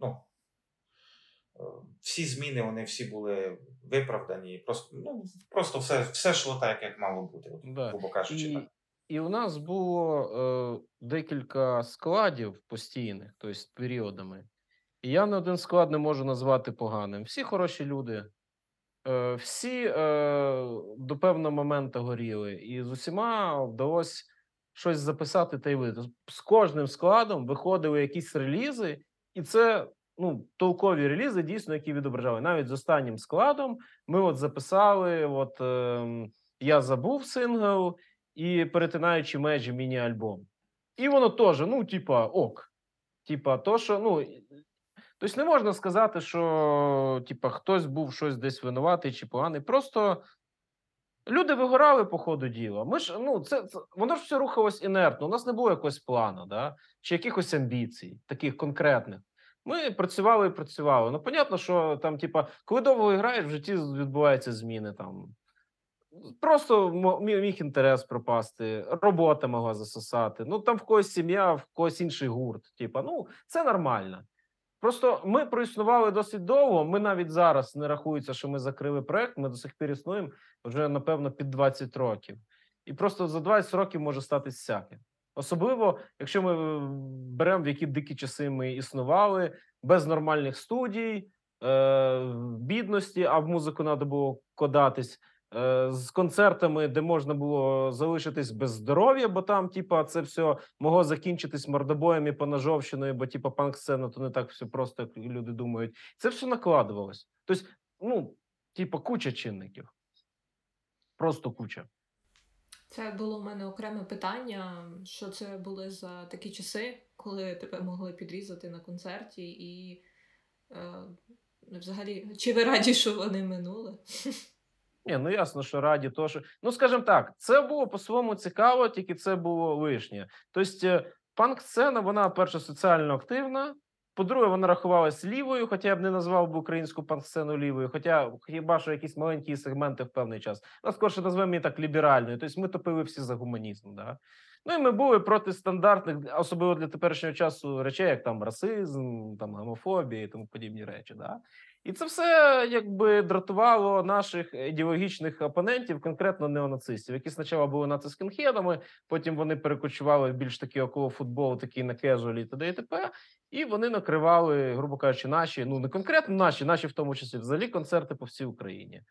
ну, е, всі зміни вони всі були виправдані. Просто ну, просто все все йшло так, як мало бути, да. грубо кажучи. І, і у нас було е, декілька складів постійних, тобто періодами. І я не один склад не можу назвати поганим. Всі хороші люди, е, всі е, до певного моменту горіли, і з усіма вдалося щось записати та й вийти. З кожним складом виходили якісь релізи, і це ну, толкові релізи, дійсно, які відображали. Навіть з останнім складом ми от записали: от е, я забув сингл і перетинаючи межі міні-альбом. І воно теж, ну, типа, ок. Типа, то, що, ну. Тобто не можна сказати, що типа, хтось був щось десь винуватий чи поганий. Просто люди вигорали по ходу діла. Ми ж, ну, це, це Воно ж все рухалось інертно. У нас не було якогось плану, да? чи якихось амбіцій, таких конкретних. Ми працювали і працювали. Ну, понятно, що там, типа, коли довго граєш, в житті відбуваються зміни там. Просто міг інтерес пропасти, робота могла засосати. Ну там в когось сім'я, в когось інший гурт. Типа, ну це нормально. Просто ми проіснували досить довго. Ми навіть зараз не рахується, що ми закрили проект. Ми до сих пір існуємо вже напевно під 20 років, і просто за 20 років може статись всяке. Особливо, якщо ми беремо в які дикі часи ми існували без нормальних студій, е, бідності, а в музику треба було кодатись. Е, з концертами, де можна було залишитись без здоров'я, бо там, типа, це все могло закінчитись мордобоєм і поножовщиною, бо типа панк сцена то не так все просто, як люди думають. Це все накладувалось. Тобто, ну, типа, куча чинників. Просто куча. Це було у мене окреме питання. Що це були за такі часи, коли тебе могли підрізати на концерті, і е, взагалі, чи ви раді, що вони минули? Ні, ну ясно, що раді, то що ну скажімо так, це було по-своєму цікаво, тільки це було лишнє. Тобто, е, панк-сцена, вона перша соціально активна. По-друге, вона рахувалась лівою, хоча я б не назвав би українську панк-сцену лівою, хоча хіба що якісь маленькі сегменти в певний час. Нас скорше назвемо її так ліберальною. Тобто ми топили всі за гуманізм. Да? Ну і ми були проти стандартних, особливо для теперішнього часу, речей, як там расизм, там гомофобія і тому подібні речі. Да? І це все якби дратувало наших ідеологічних опонентів, конкретно неонацистів, які спочатку були нацискінхедами, потім вони перекочували більш такі около футболу, такі на кежуалі, т.д. і. І вони накривали, грубо кажучи, наші, ну не конкретно наші, наші в тому числі взагалі концерти по всій Україні.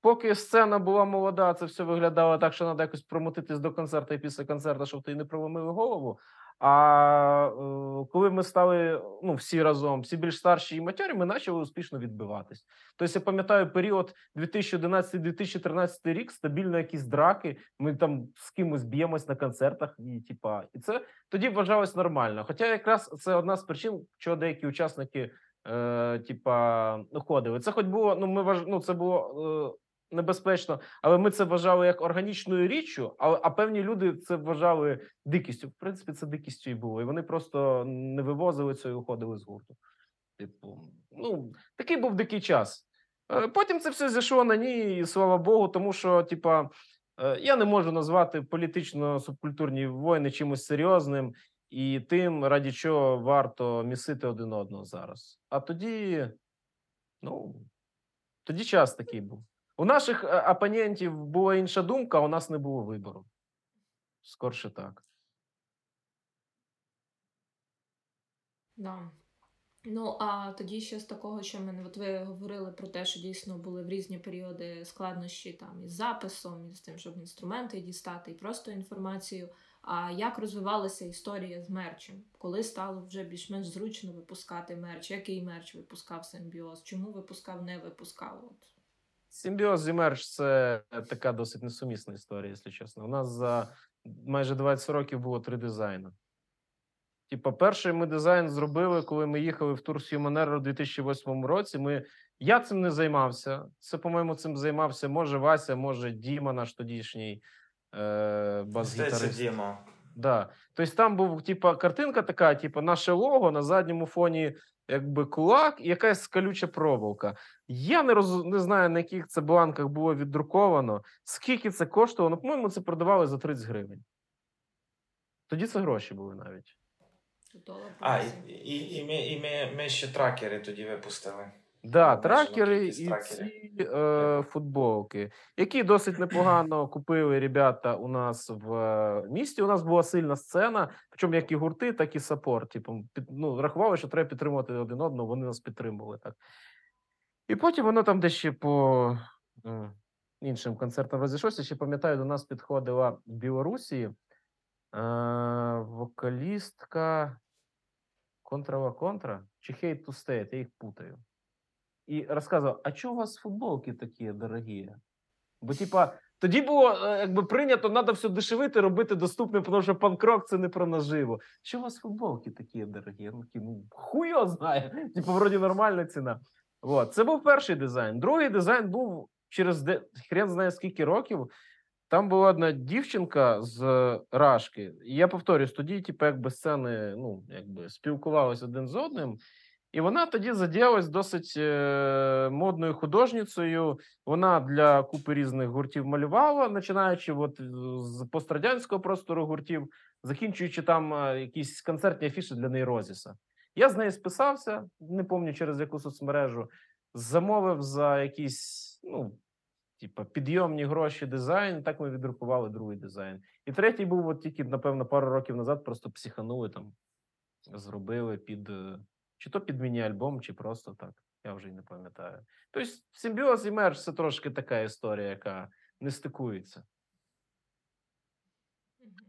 Поки сцена була молода, це все виглядало так, що треба якось промотитись до концерту і після концерту, щоб ти не проломили голову. А е, коли ми стали ну, всі разом, всі більш старші і матьорі, ми почали успішно відбиватись. Тобто, я пам'ятаю період 2011-2013 рік, стабільно якісь драки. Ми там з кимось б'ємось на концертах, і типа, і це тоді вважалось нормально. Хоча якраз це одна з причин, чого деякі учасники. Е, типа, уходили. Це хоч було, ну ми важ... ну, це було е, небезпечно, але ми це вважали як органічною річчю. А, а певні люди це вважали дикістю. В принципі, це дикістю і було. І вони просто не вивозили це і уходили з гурту. Типу, ну такий був дикий час. Е, потім це все зійшло на ній, і слава Богу, тому що, типа, е, я не можу назвати політично субкультурні воїни чимось серйозним і тим, раді чого варто місити один одного зараз. А тоді, ну тоді час такий був. У наших е, опонентів була інша думка, а у нас не було вибору. Скорше так. Да. Ну, а тоді ще з такого, що мене от ви говорили про те, що дійсно були в різні періоди складнощі там із записом, і з тим, щоб інструменти дістати, і просто інформацію. А як розвивалася історія з мерчем? Коли стало вже більш-менш зручно випускати мерч? Який мерч випускав симбіоз? Чому випускав, не випускав? От Симбіоз і мерч це така досить несумісна історія, якщо чесно. У нас за майже 20 років було три дизайни. Типа, перший ми дизайн зробили, коли ми їхали в тур Сюманера у 2008 році. Ми я цим не займався. Це, по-моєму, цим займався. Може, Вася, може, Діма, наш тодішній е, бас-гітарист. Діма. Да. Тобто там був типа картинка така, типу, наше лого на задньому фоні, якби кулак і якась колюча проволока. Я не роз... не знаю, на яких це бланках було віддруковано, скільки це коштувало. Ну, по-моєму, це продавали за 30 гривень. Тоді це гроші були навіть. А, і, і, і, ми, і ми, ми ще тракери тоді випустили. Да, тракери і ці е, футболки, які досить непогано купили ребята у нас в е, місті. У нас була сильна сцена, причому як і гурти, так і саппорт. Типу, під, ну, рахували, що треба підтримувати один одного, вони нас підтримували так. І потім воно там десь ще по е, іншим концертам розійшлося. Ще пам'ятаю, до нас підходила в Білорусі е, вокалістка Контрава Контра чи Hate to State, я їх путаю. І розказував: а чого у вас футболки такі дорогі? Бо, типа, тоді було е, якби прийнято, треба все дешевити, робити доступним, тому що панкрок це не про наживо. Чого у вас футболки такі дорогі? Такі, ну хуй його знає. Типу, вроді нормальна ціна. От. Це був перший дизайн. Другий дизайн був через де... хрен знає скільки років. Там була одна дівчинка з Рашки. І я повторюсь, тоді, типу, якби сцени ну, якби спілкувалися один з одним. І вона тоді заділась досить е, модною художницею. Вона для купи різних гуртів малювала, починаючи от з пострадянського простору гуртів, закінчуючи там е, якісь концертні афіші для нейрозіса. Я з нею списався, не пам'ятаю через яку соцмережу, замовив за якісь, ну, типа, підйомні гроші дизайн. Так ми відрукували другий дизайн. І третій був от тільки, напевно, пару років назад просто психанули там, зробили під. Чи то під міні-альбом, чи просто так. Я вже й не пам'ятаю. Тобто, симбіоз і мерч це трошки така історія, яка не стикується.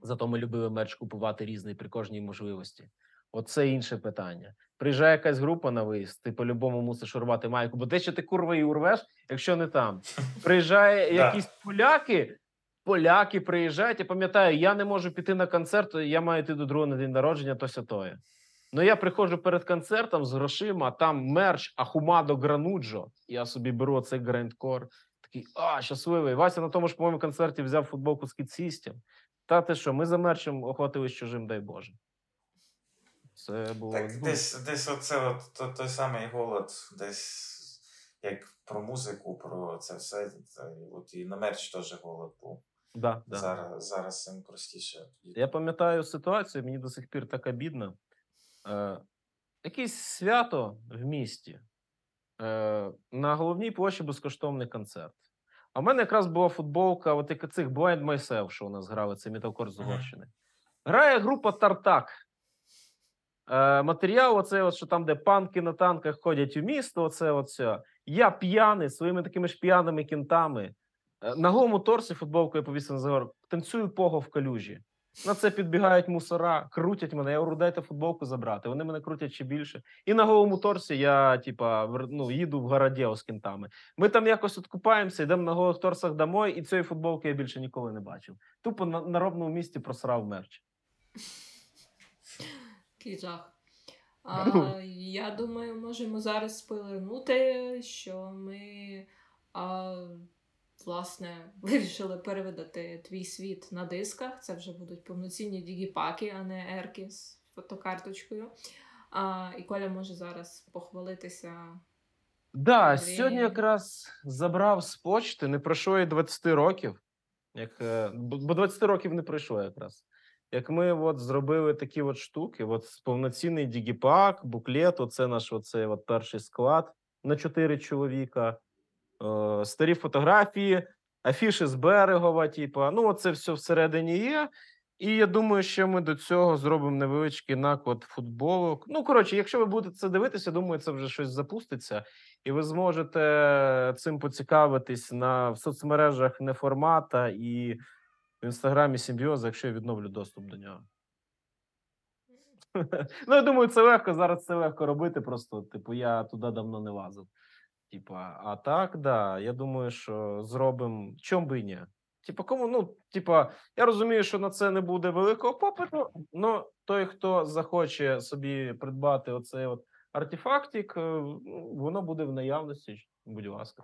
Зато ми любили мерч купувати різний при кожній можливості. Оце інше питання. Приїжджає якась група на виїзд, ти по-любому мусиш урвати майку, бо те, що ти курва і урвеш, якщо не там. Приїжджає якісь поляки, поляки приїжджають. Я пам'ятаю, я не можу піти на концерт, я маю йти до другого на день народження, то сятоє. Ну я приходжу перед концертом з грошима, там мерч Ахумадо Грануджо. Я собі беру цей грандкор. Такий, а, щасливий. Вася на тому ж, по-моєму, концерті взяв футболку з кітсістем. Та ти що, ми за мерчем охватились чужим, дай Боже. Це було. Так, десь, десь оце от, то, той самий голод, десь як про музику, про це все. От і на мерч теж голод був. да, да. Зараз, зараз цим простіше. Я пам'ятаю ситуацію, мені до сих пір так обидно. Е, якесь свято в місті. Е, на головній площі безкоштовний концерт. А в мене якраз була футболка от як цих Blind Myself, що у нас грали, це металкор з Угорщини. Грає група Тартак. Е, матеріал, оце, от, що там, де панки на танках ходять у місто, оце от все. Я п'яний своїми такими ж п'яними кінтами. Е, на голому торсі футболкою повісив за гору. Танцюю пого в калюжі. На це підбігають мусора, крутять мене. Я говорю, дайте футболку забрати. Вони мене крутять ще більше. І на голому торсі я, типа, ну, їду в Городєво з кінтами. Ми там якось откупаємося, йдемо на голих торсах домой, і цієї футболки я більше ніколи не бачив. Тупо на, на ровному місці просрав мерч. Який жах. А, я думаю, можемо зараз спойлернути, що ми а, власне вирішили перевидати твій світ на дисках. Це вже будуть повноцінні дігіпаки, а не ерки з фотокарточкою. А, і Коля може зараз похвалитися. Да, сьогодні якраз забрав з почти, не пройшло і 20 років. Як, е, бо бо 20 років не пройшло якраз. Як ми от зробили такі от штуки, от повноцінний дігіпак, буклет, оце наш оцей от перший склад на 4 чоловіка, старі фотографії, афіші з берегова, типа, ну, оце все всередині є. І я думаю, що ми до цього зробимо невеличкий наклад футболок. Ну, коротше, якщо ви будете це дивитися, думаю, це вже щось запуститься, і ви зможете цим поцікавитись на в соцмережах неформата і в інстаграмі Симбіоза, якщо я відновлю доступ до нього. Ну, я думаю, це легко. Зараз це легко робити. Просто, типу, я туди давно не лазив. Типа, а так, да. Я думаю, що зробимо. Чом би ні? Типа, кому, ну, типа, я розумію, що на це не буде великого попиту, але той, хто захоче собі придбати оцей от артефактик, е, ну, воно буде в наявності, будь ласка.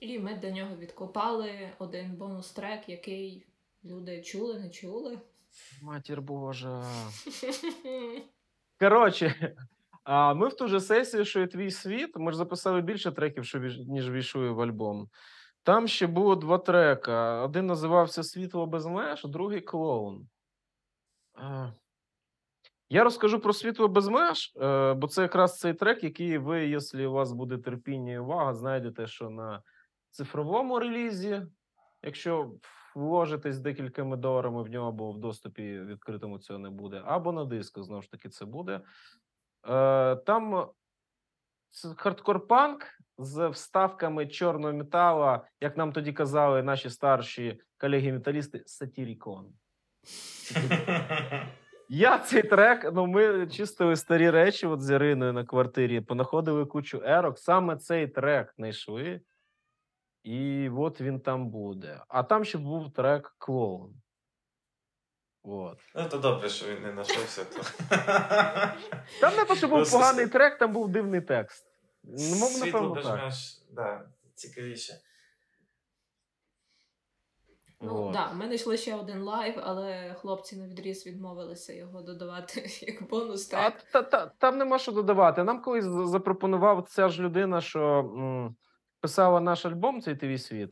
І ми до нього відкопали один бонус-трек, який люди чули, не чули. Матір Божа. Коротше, а ми в ту же сесію, що і твій світ, ми ж записали більше треків, ніж війшує в альбом. Там ще було два трека. Один називався Світло без меж, другий клоун. Я розкажу про світло без меж, е, бо це якраз цей трек, який ви, якщо у вас буде терпіння і увага, знайдете, що на цифровому релізі, якщо вложитесь декількома доларами в нього, бо в доступі відкритому цього не буде, або на диску, знову ж таки, це буде. Е, там хардкор-панк з вставками чорного металу, як нам тоді казали наші старші колеги-металісти, Satyricon. Я цей трек, ну ми чистили старі речі от з Іриною на квартирі, понаходили кучу ерок. Саме цей трек знайшли, і от він там буде. А там ще був трек клоун. От. Ну, то добре, що він не знайшовся. То... Там не то, що був поганий трек, там був дивний текст. Ну, Світло бежмеш, да, цікавіше. Ну так, да, ми знайшли ще один лайв, але хлопці на відріз відмовилися його додавати як бонус. трек. А та, та, Там нема що додавати. Нам колись запропонував ця ж людина, що м, писала наш альбом, цей твій світ.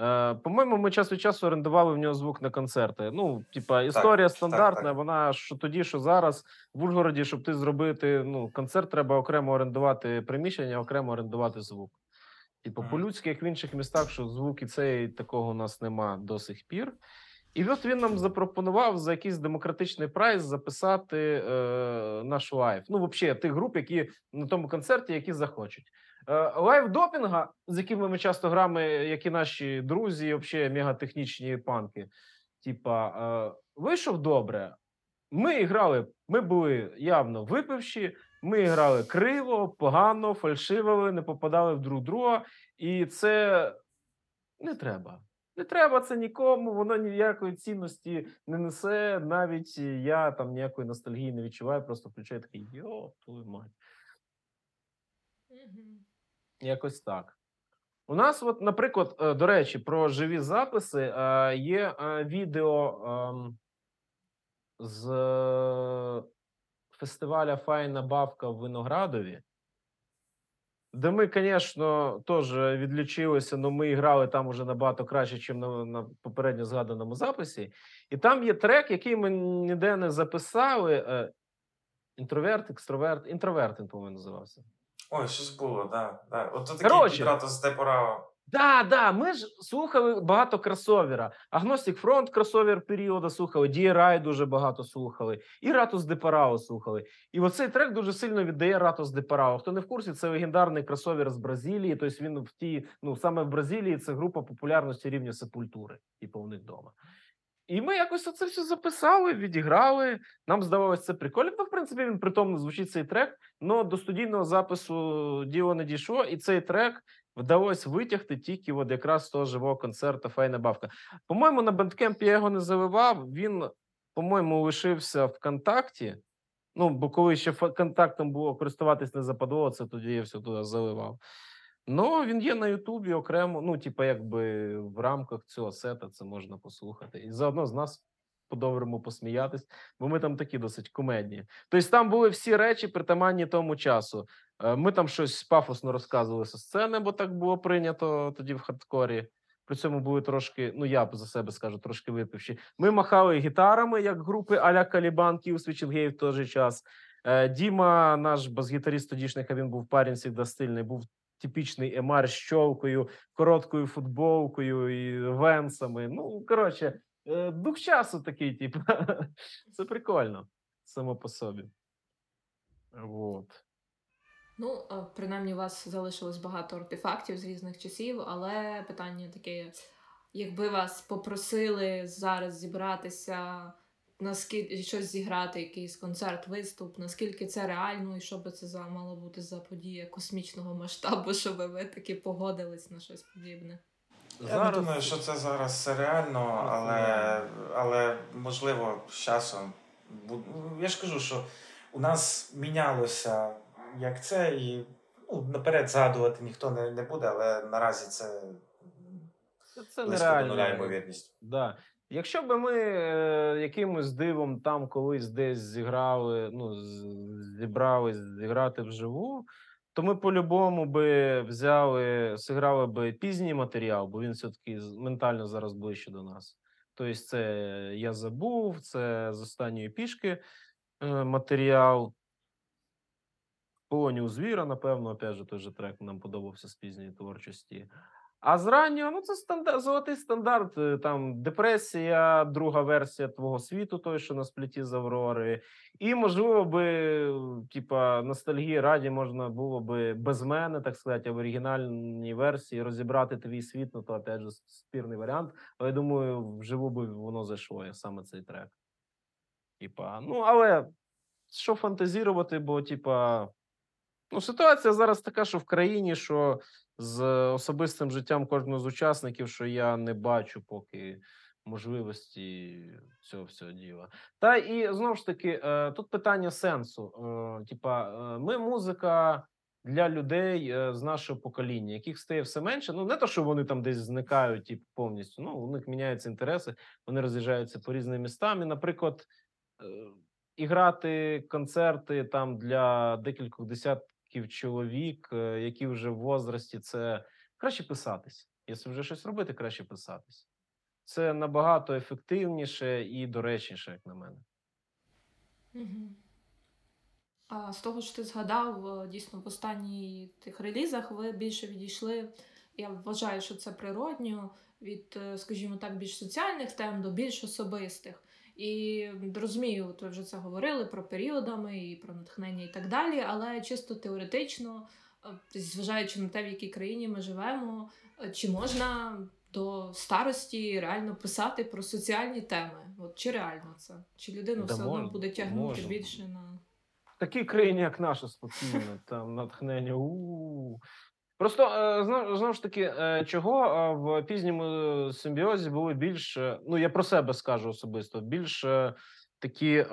Е, По-моєму, ми час від часу орендували в нього звук на концерти. Ну, типа, історія так, стандартна. Так, так. Вона що тоді, що зараз в Ужгороді, щоб ти зробити ну, концерт, треба окремо орендувати приміщення, окремо орендувати звук. Типу, mm. по-людськи, як в інших містах, що звуки цей такого у нас нема до сих пір. І от він нам запропонував за якийсь демократичний прайс записати е, наш лайв. Ну, взагалі, тих груп, які на тому концерті, які захочуть. Е, лайв допінга, з якими ми часто граємо, як і наші друзі, взагалі мегатехнічні панки. Типа, е, вийшов добре. Ми грали, ми були явно випивші, ми грали криво, погано, фальшивили, не попадали в друг друга, і це не треба. Не треба це нікому, воно ніякої цінності не несе. Навіть я там ніякої ностальгії не відчуваю, просто включаю такий йо, твою мать. Якось так. У нас, от, наприклад, е, до речі, про живі записи е, є е, відео ем, з фестиваля Файна Бавка в Виноградові, де ми, звісно, теж відлічилися, але ми грали там уже набагато краще, ніж на, на попередньо згаданому записі. І там є трек, який ми ніде не записали. Інтроверт, екстроверт, інтроверт, він, по-моєму, називався. Ой, щось було, да. да. От такий Короче, підрато з Депорао. Да, да, ми ж слухали багато кросовера. Agnostic Front кросовер періоду слухали, DRI дуже багато слухали, і Ratos de Porão слухали. І оцей трек дуже сильно віддає Ratos de Porão. Хто не в курсі, це легендарний кросовер з Бразилії. Тобто він в тій, ну саме в Бразилії це група популярності рівня сепультури, типу у них вдома. І ми якось це все записали, відіграли. Нам здавалося це прикольно. Ну, в принципі, він притомно звучить цей трек. але до студійного запису діло не дійшло, і цей трек вдалося витягти тільки от якраз з того живого концерту Файна Бавка. По-моєму, на бендкемпі я його не заливав. Він, по-моєму, лишився ВКонтакті. Ну, бо коли ще контактом було користуватись не западло, це тоді я все туди заливав. Ну, він є на Ютубі окремо. Ну, типу, якби в рамках цього сета це можна послухати. І заодно з нас по-доброму посміятись, бо ми там такі досить кумедні. Тобто, там були всі речі притаманні тому часу. Е, ми там щось пафосно розказували зі сцени, бо так було прийнято тоді в хардкорі. При цьому були трошки, ну я за себе скажу, трошки випивші. Ми махали гітарами, як групи Аля Калібан, Київ Свічінгей в той же час. Е, Діма, наш бас-гітаріст тодішній, він був парень завжди стильний, був типічний емар з щолкою, короткою футболкою і венсами. Ну, коротше, е, дух часу такий, типу. Це прикольно само по собі. Вот. Ну, принаймні, у вас залишилось багато артефактів з різних часів, але питання таке: якби вас попросили зараз зібратися, наскільки щось зіграти, якийсь концерт, виступ, наскільки це реально, і що би це за мало бути за подія космічного масштабу, щоб ви таки погодились на щось подібне? Я зараз... не думаю, що це зараз все реально, але але можливо з часом. Я ж кажу, що у нас мінялося як це, і ну, наперед згадувати ніхто не не буде, але наразі це це нереально. Да. Якщо б ми е, якимось дивом там колись десь зіграли, ну зібрали зіграти вживу, то ми по-любому би взяли, зіграли би пізній матеріал, бо він все-таки ментально зараз ближче до нас. Тобто, це я забув, це з останньої пішки е, матеріал. Полоні у звіра, напевно, опять же, той же трек нам подобався з пізньої творчості. А з раннього, ну це стандарт, золотий стандарт. Е, там депресія, друга версія твого світу, той, що на спліті з Аврори. І, можливо, би, типа, ностальгії раді можна було би без мене, так сказати, в оригінальній версії розібрати твій світ, ну то опять же спірний варіант. Але я думаю, вживу би воно зайшло саме цей трек. Типа, ну, але що фантазірувати, бо, типа, ну, ситуація зараз така, що в країні, що з особистим життям кожного з учасників, що я не бачу поки можливості цього всього діла. Та і знову ж таки, е, тут питання сенсу. Е, типа, е, ми музика. Для людей з нашого покоління, яких стає все менше, ну не то, що вони там десь зникають типу, повністю. Ну у них міняються інтереси, вони роз'їжджаються по різним містам. І, наприклад, і грати концерти там для декількох десятків чоловік, е, які вже в возрасті, це краще писатись. Якщо вже щось робити, краще писатись. Це набагато ефективніше і доречніше, як на мене. А з того, що ти згадав, е, дійсно в останніх тих релізах ви більше відійшли. Я вважаю, що це природньо від, е, скажімо так, більш соціальних тем до більш особистих. І розумію, от ви вже це говорили про періодами і про натхнення і так далі, але чисто теоретично, е, зважаючи на те, в якій країні ми живемо, е, чи можна до старості реально писати про соціальні теми? От Чи реально це? Чи людина да все одно буде тягнути можна. більше на. В такій країні, як наша, спокійно, там натхнення. У-у-у. Просто е, знову ж таки, е, чого е, в пізньому симбіозі були більш, ну я про себе скажу особисто, більш такі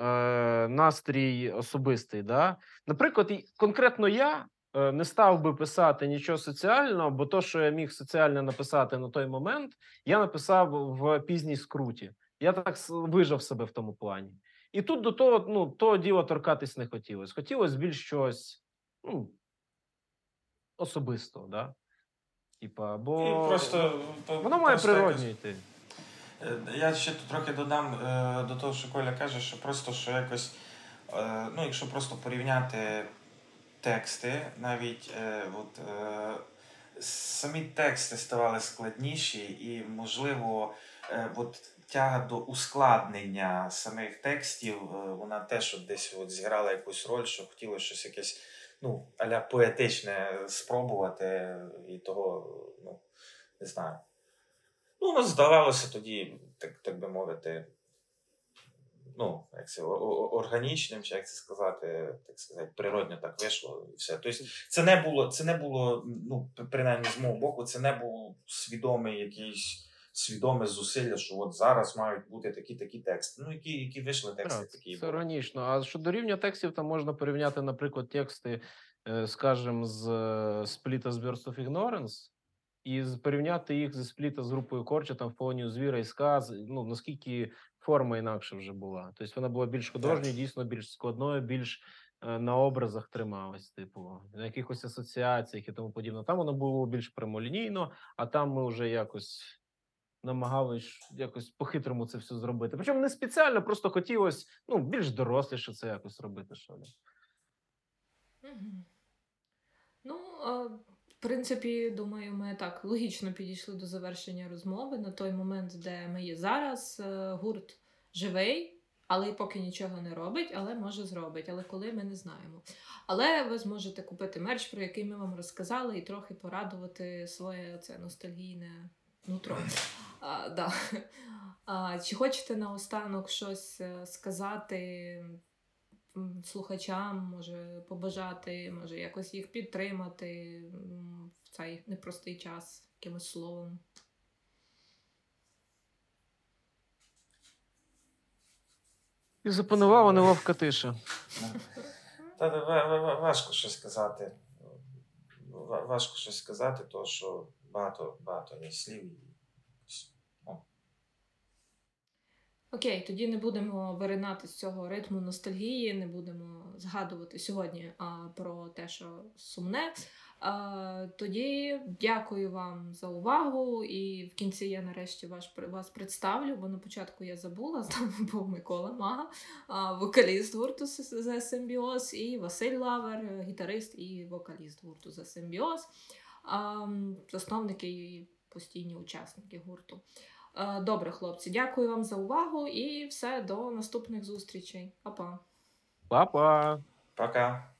настрій особистий. Да? Наприклад, конкретно я не став би писати нічого соціального, бо то, що я міг соціально написати на той момент, я написав в пізній скруті. Я так вижав себе в тому плані. І тут до того ну, того діла торкатись не хотілося. Хотілося більш щось. ну, особисто, да? Типа, бо просто, воно має природні йти. Е, я ще тут трохи додам е, до того, що Коля каже, що просто що якось, е, ну, якщо просто порівняти тексти, навіть от, самі тексти ставали складніші, і, можливо, от тяга до ускладнення самих текстів, вона теж от десь от зіграла якусь роль, що хотілося щось якесь ну, аля поетичне спробувати, і того, ну, не знаю. Ну, воно здавалося тоді, так так би мовити, ну, як це, органічним, чи як це сказати, так сказати, природньо так вийшло і все. Тобто, це не було, це не було, ну, принаймні з мого боку, це не був свідомий якийсь. Свідоме зусилля, що от зараз мають бути такі такі тексти. Ну, які які вийшли тексти, так, такі. Це органічно. А щодо рівня текстів, там можна порівняти, наприклад, тексти Е, скажем, з спліта з Burst of Ignorance і порівняти їх зі спліта з групою Корча там в полоні звіра і сказ. Ну наскільки форма інакше вже була. Тобто вона була більш художньою, дійсно більш складною, більш е, на образах трималась, типу, на якихось асоціаціях і тому подібне. Там воно було більш прямолінійно, а там ми вже якось. Намагалися якось по-хитрому це все зробити. Причому не спеціально, просто хотілося ну, більш доросліше це якось робити. Що ли. Ну, в принципі, думаю, ми так логічно підійшли до завершення розмови на той момент, де ми є зараз. Е, гурт живий, але поки нічого не робить, але може зробить. Але коли ми не знаємо. Але ви зможете купити мерч, про який ми вам розказали, і трохи порадувати своє це ностальгійне Ну. А, да. а, Чи хочете наостанок щось е, сказати слухачам, може побажати, може якось їх підтримати в цей непростий час якимось словом? І запанувала неловка тиша. Та важко щось сказати. Важко щось сказати, тому що багато багато є слів. Окей, тоді не будемо виринати з цього ритму ностальгії, не будемо згадувати сьогодні а, про те, що сумне. А, Тоді дякую вам за увагу. І в кінці я нарешті ваш, вас представлю, бо на початку я забула. З нами був Микола Мага, а, вокаліст гурту The Symbioz, і Василь Лавер, гітарист і вокаліст гурту The Symbioz, засновники і постійні учасники гурту. Е, добре, хлопці, дякую вам за увагу і все до наступних зустрічей. Па-па. Па-па. Пока.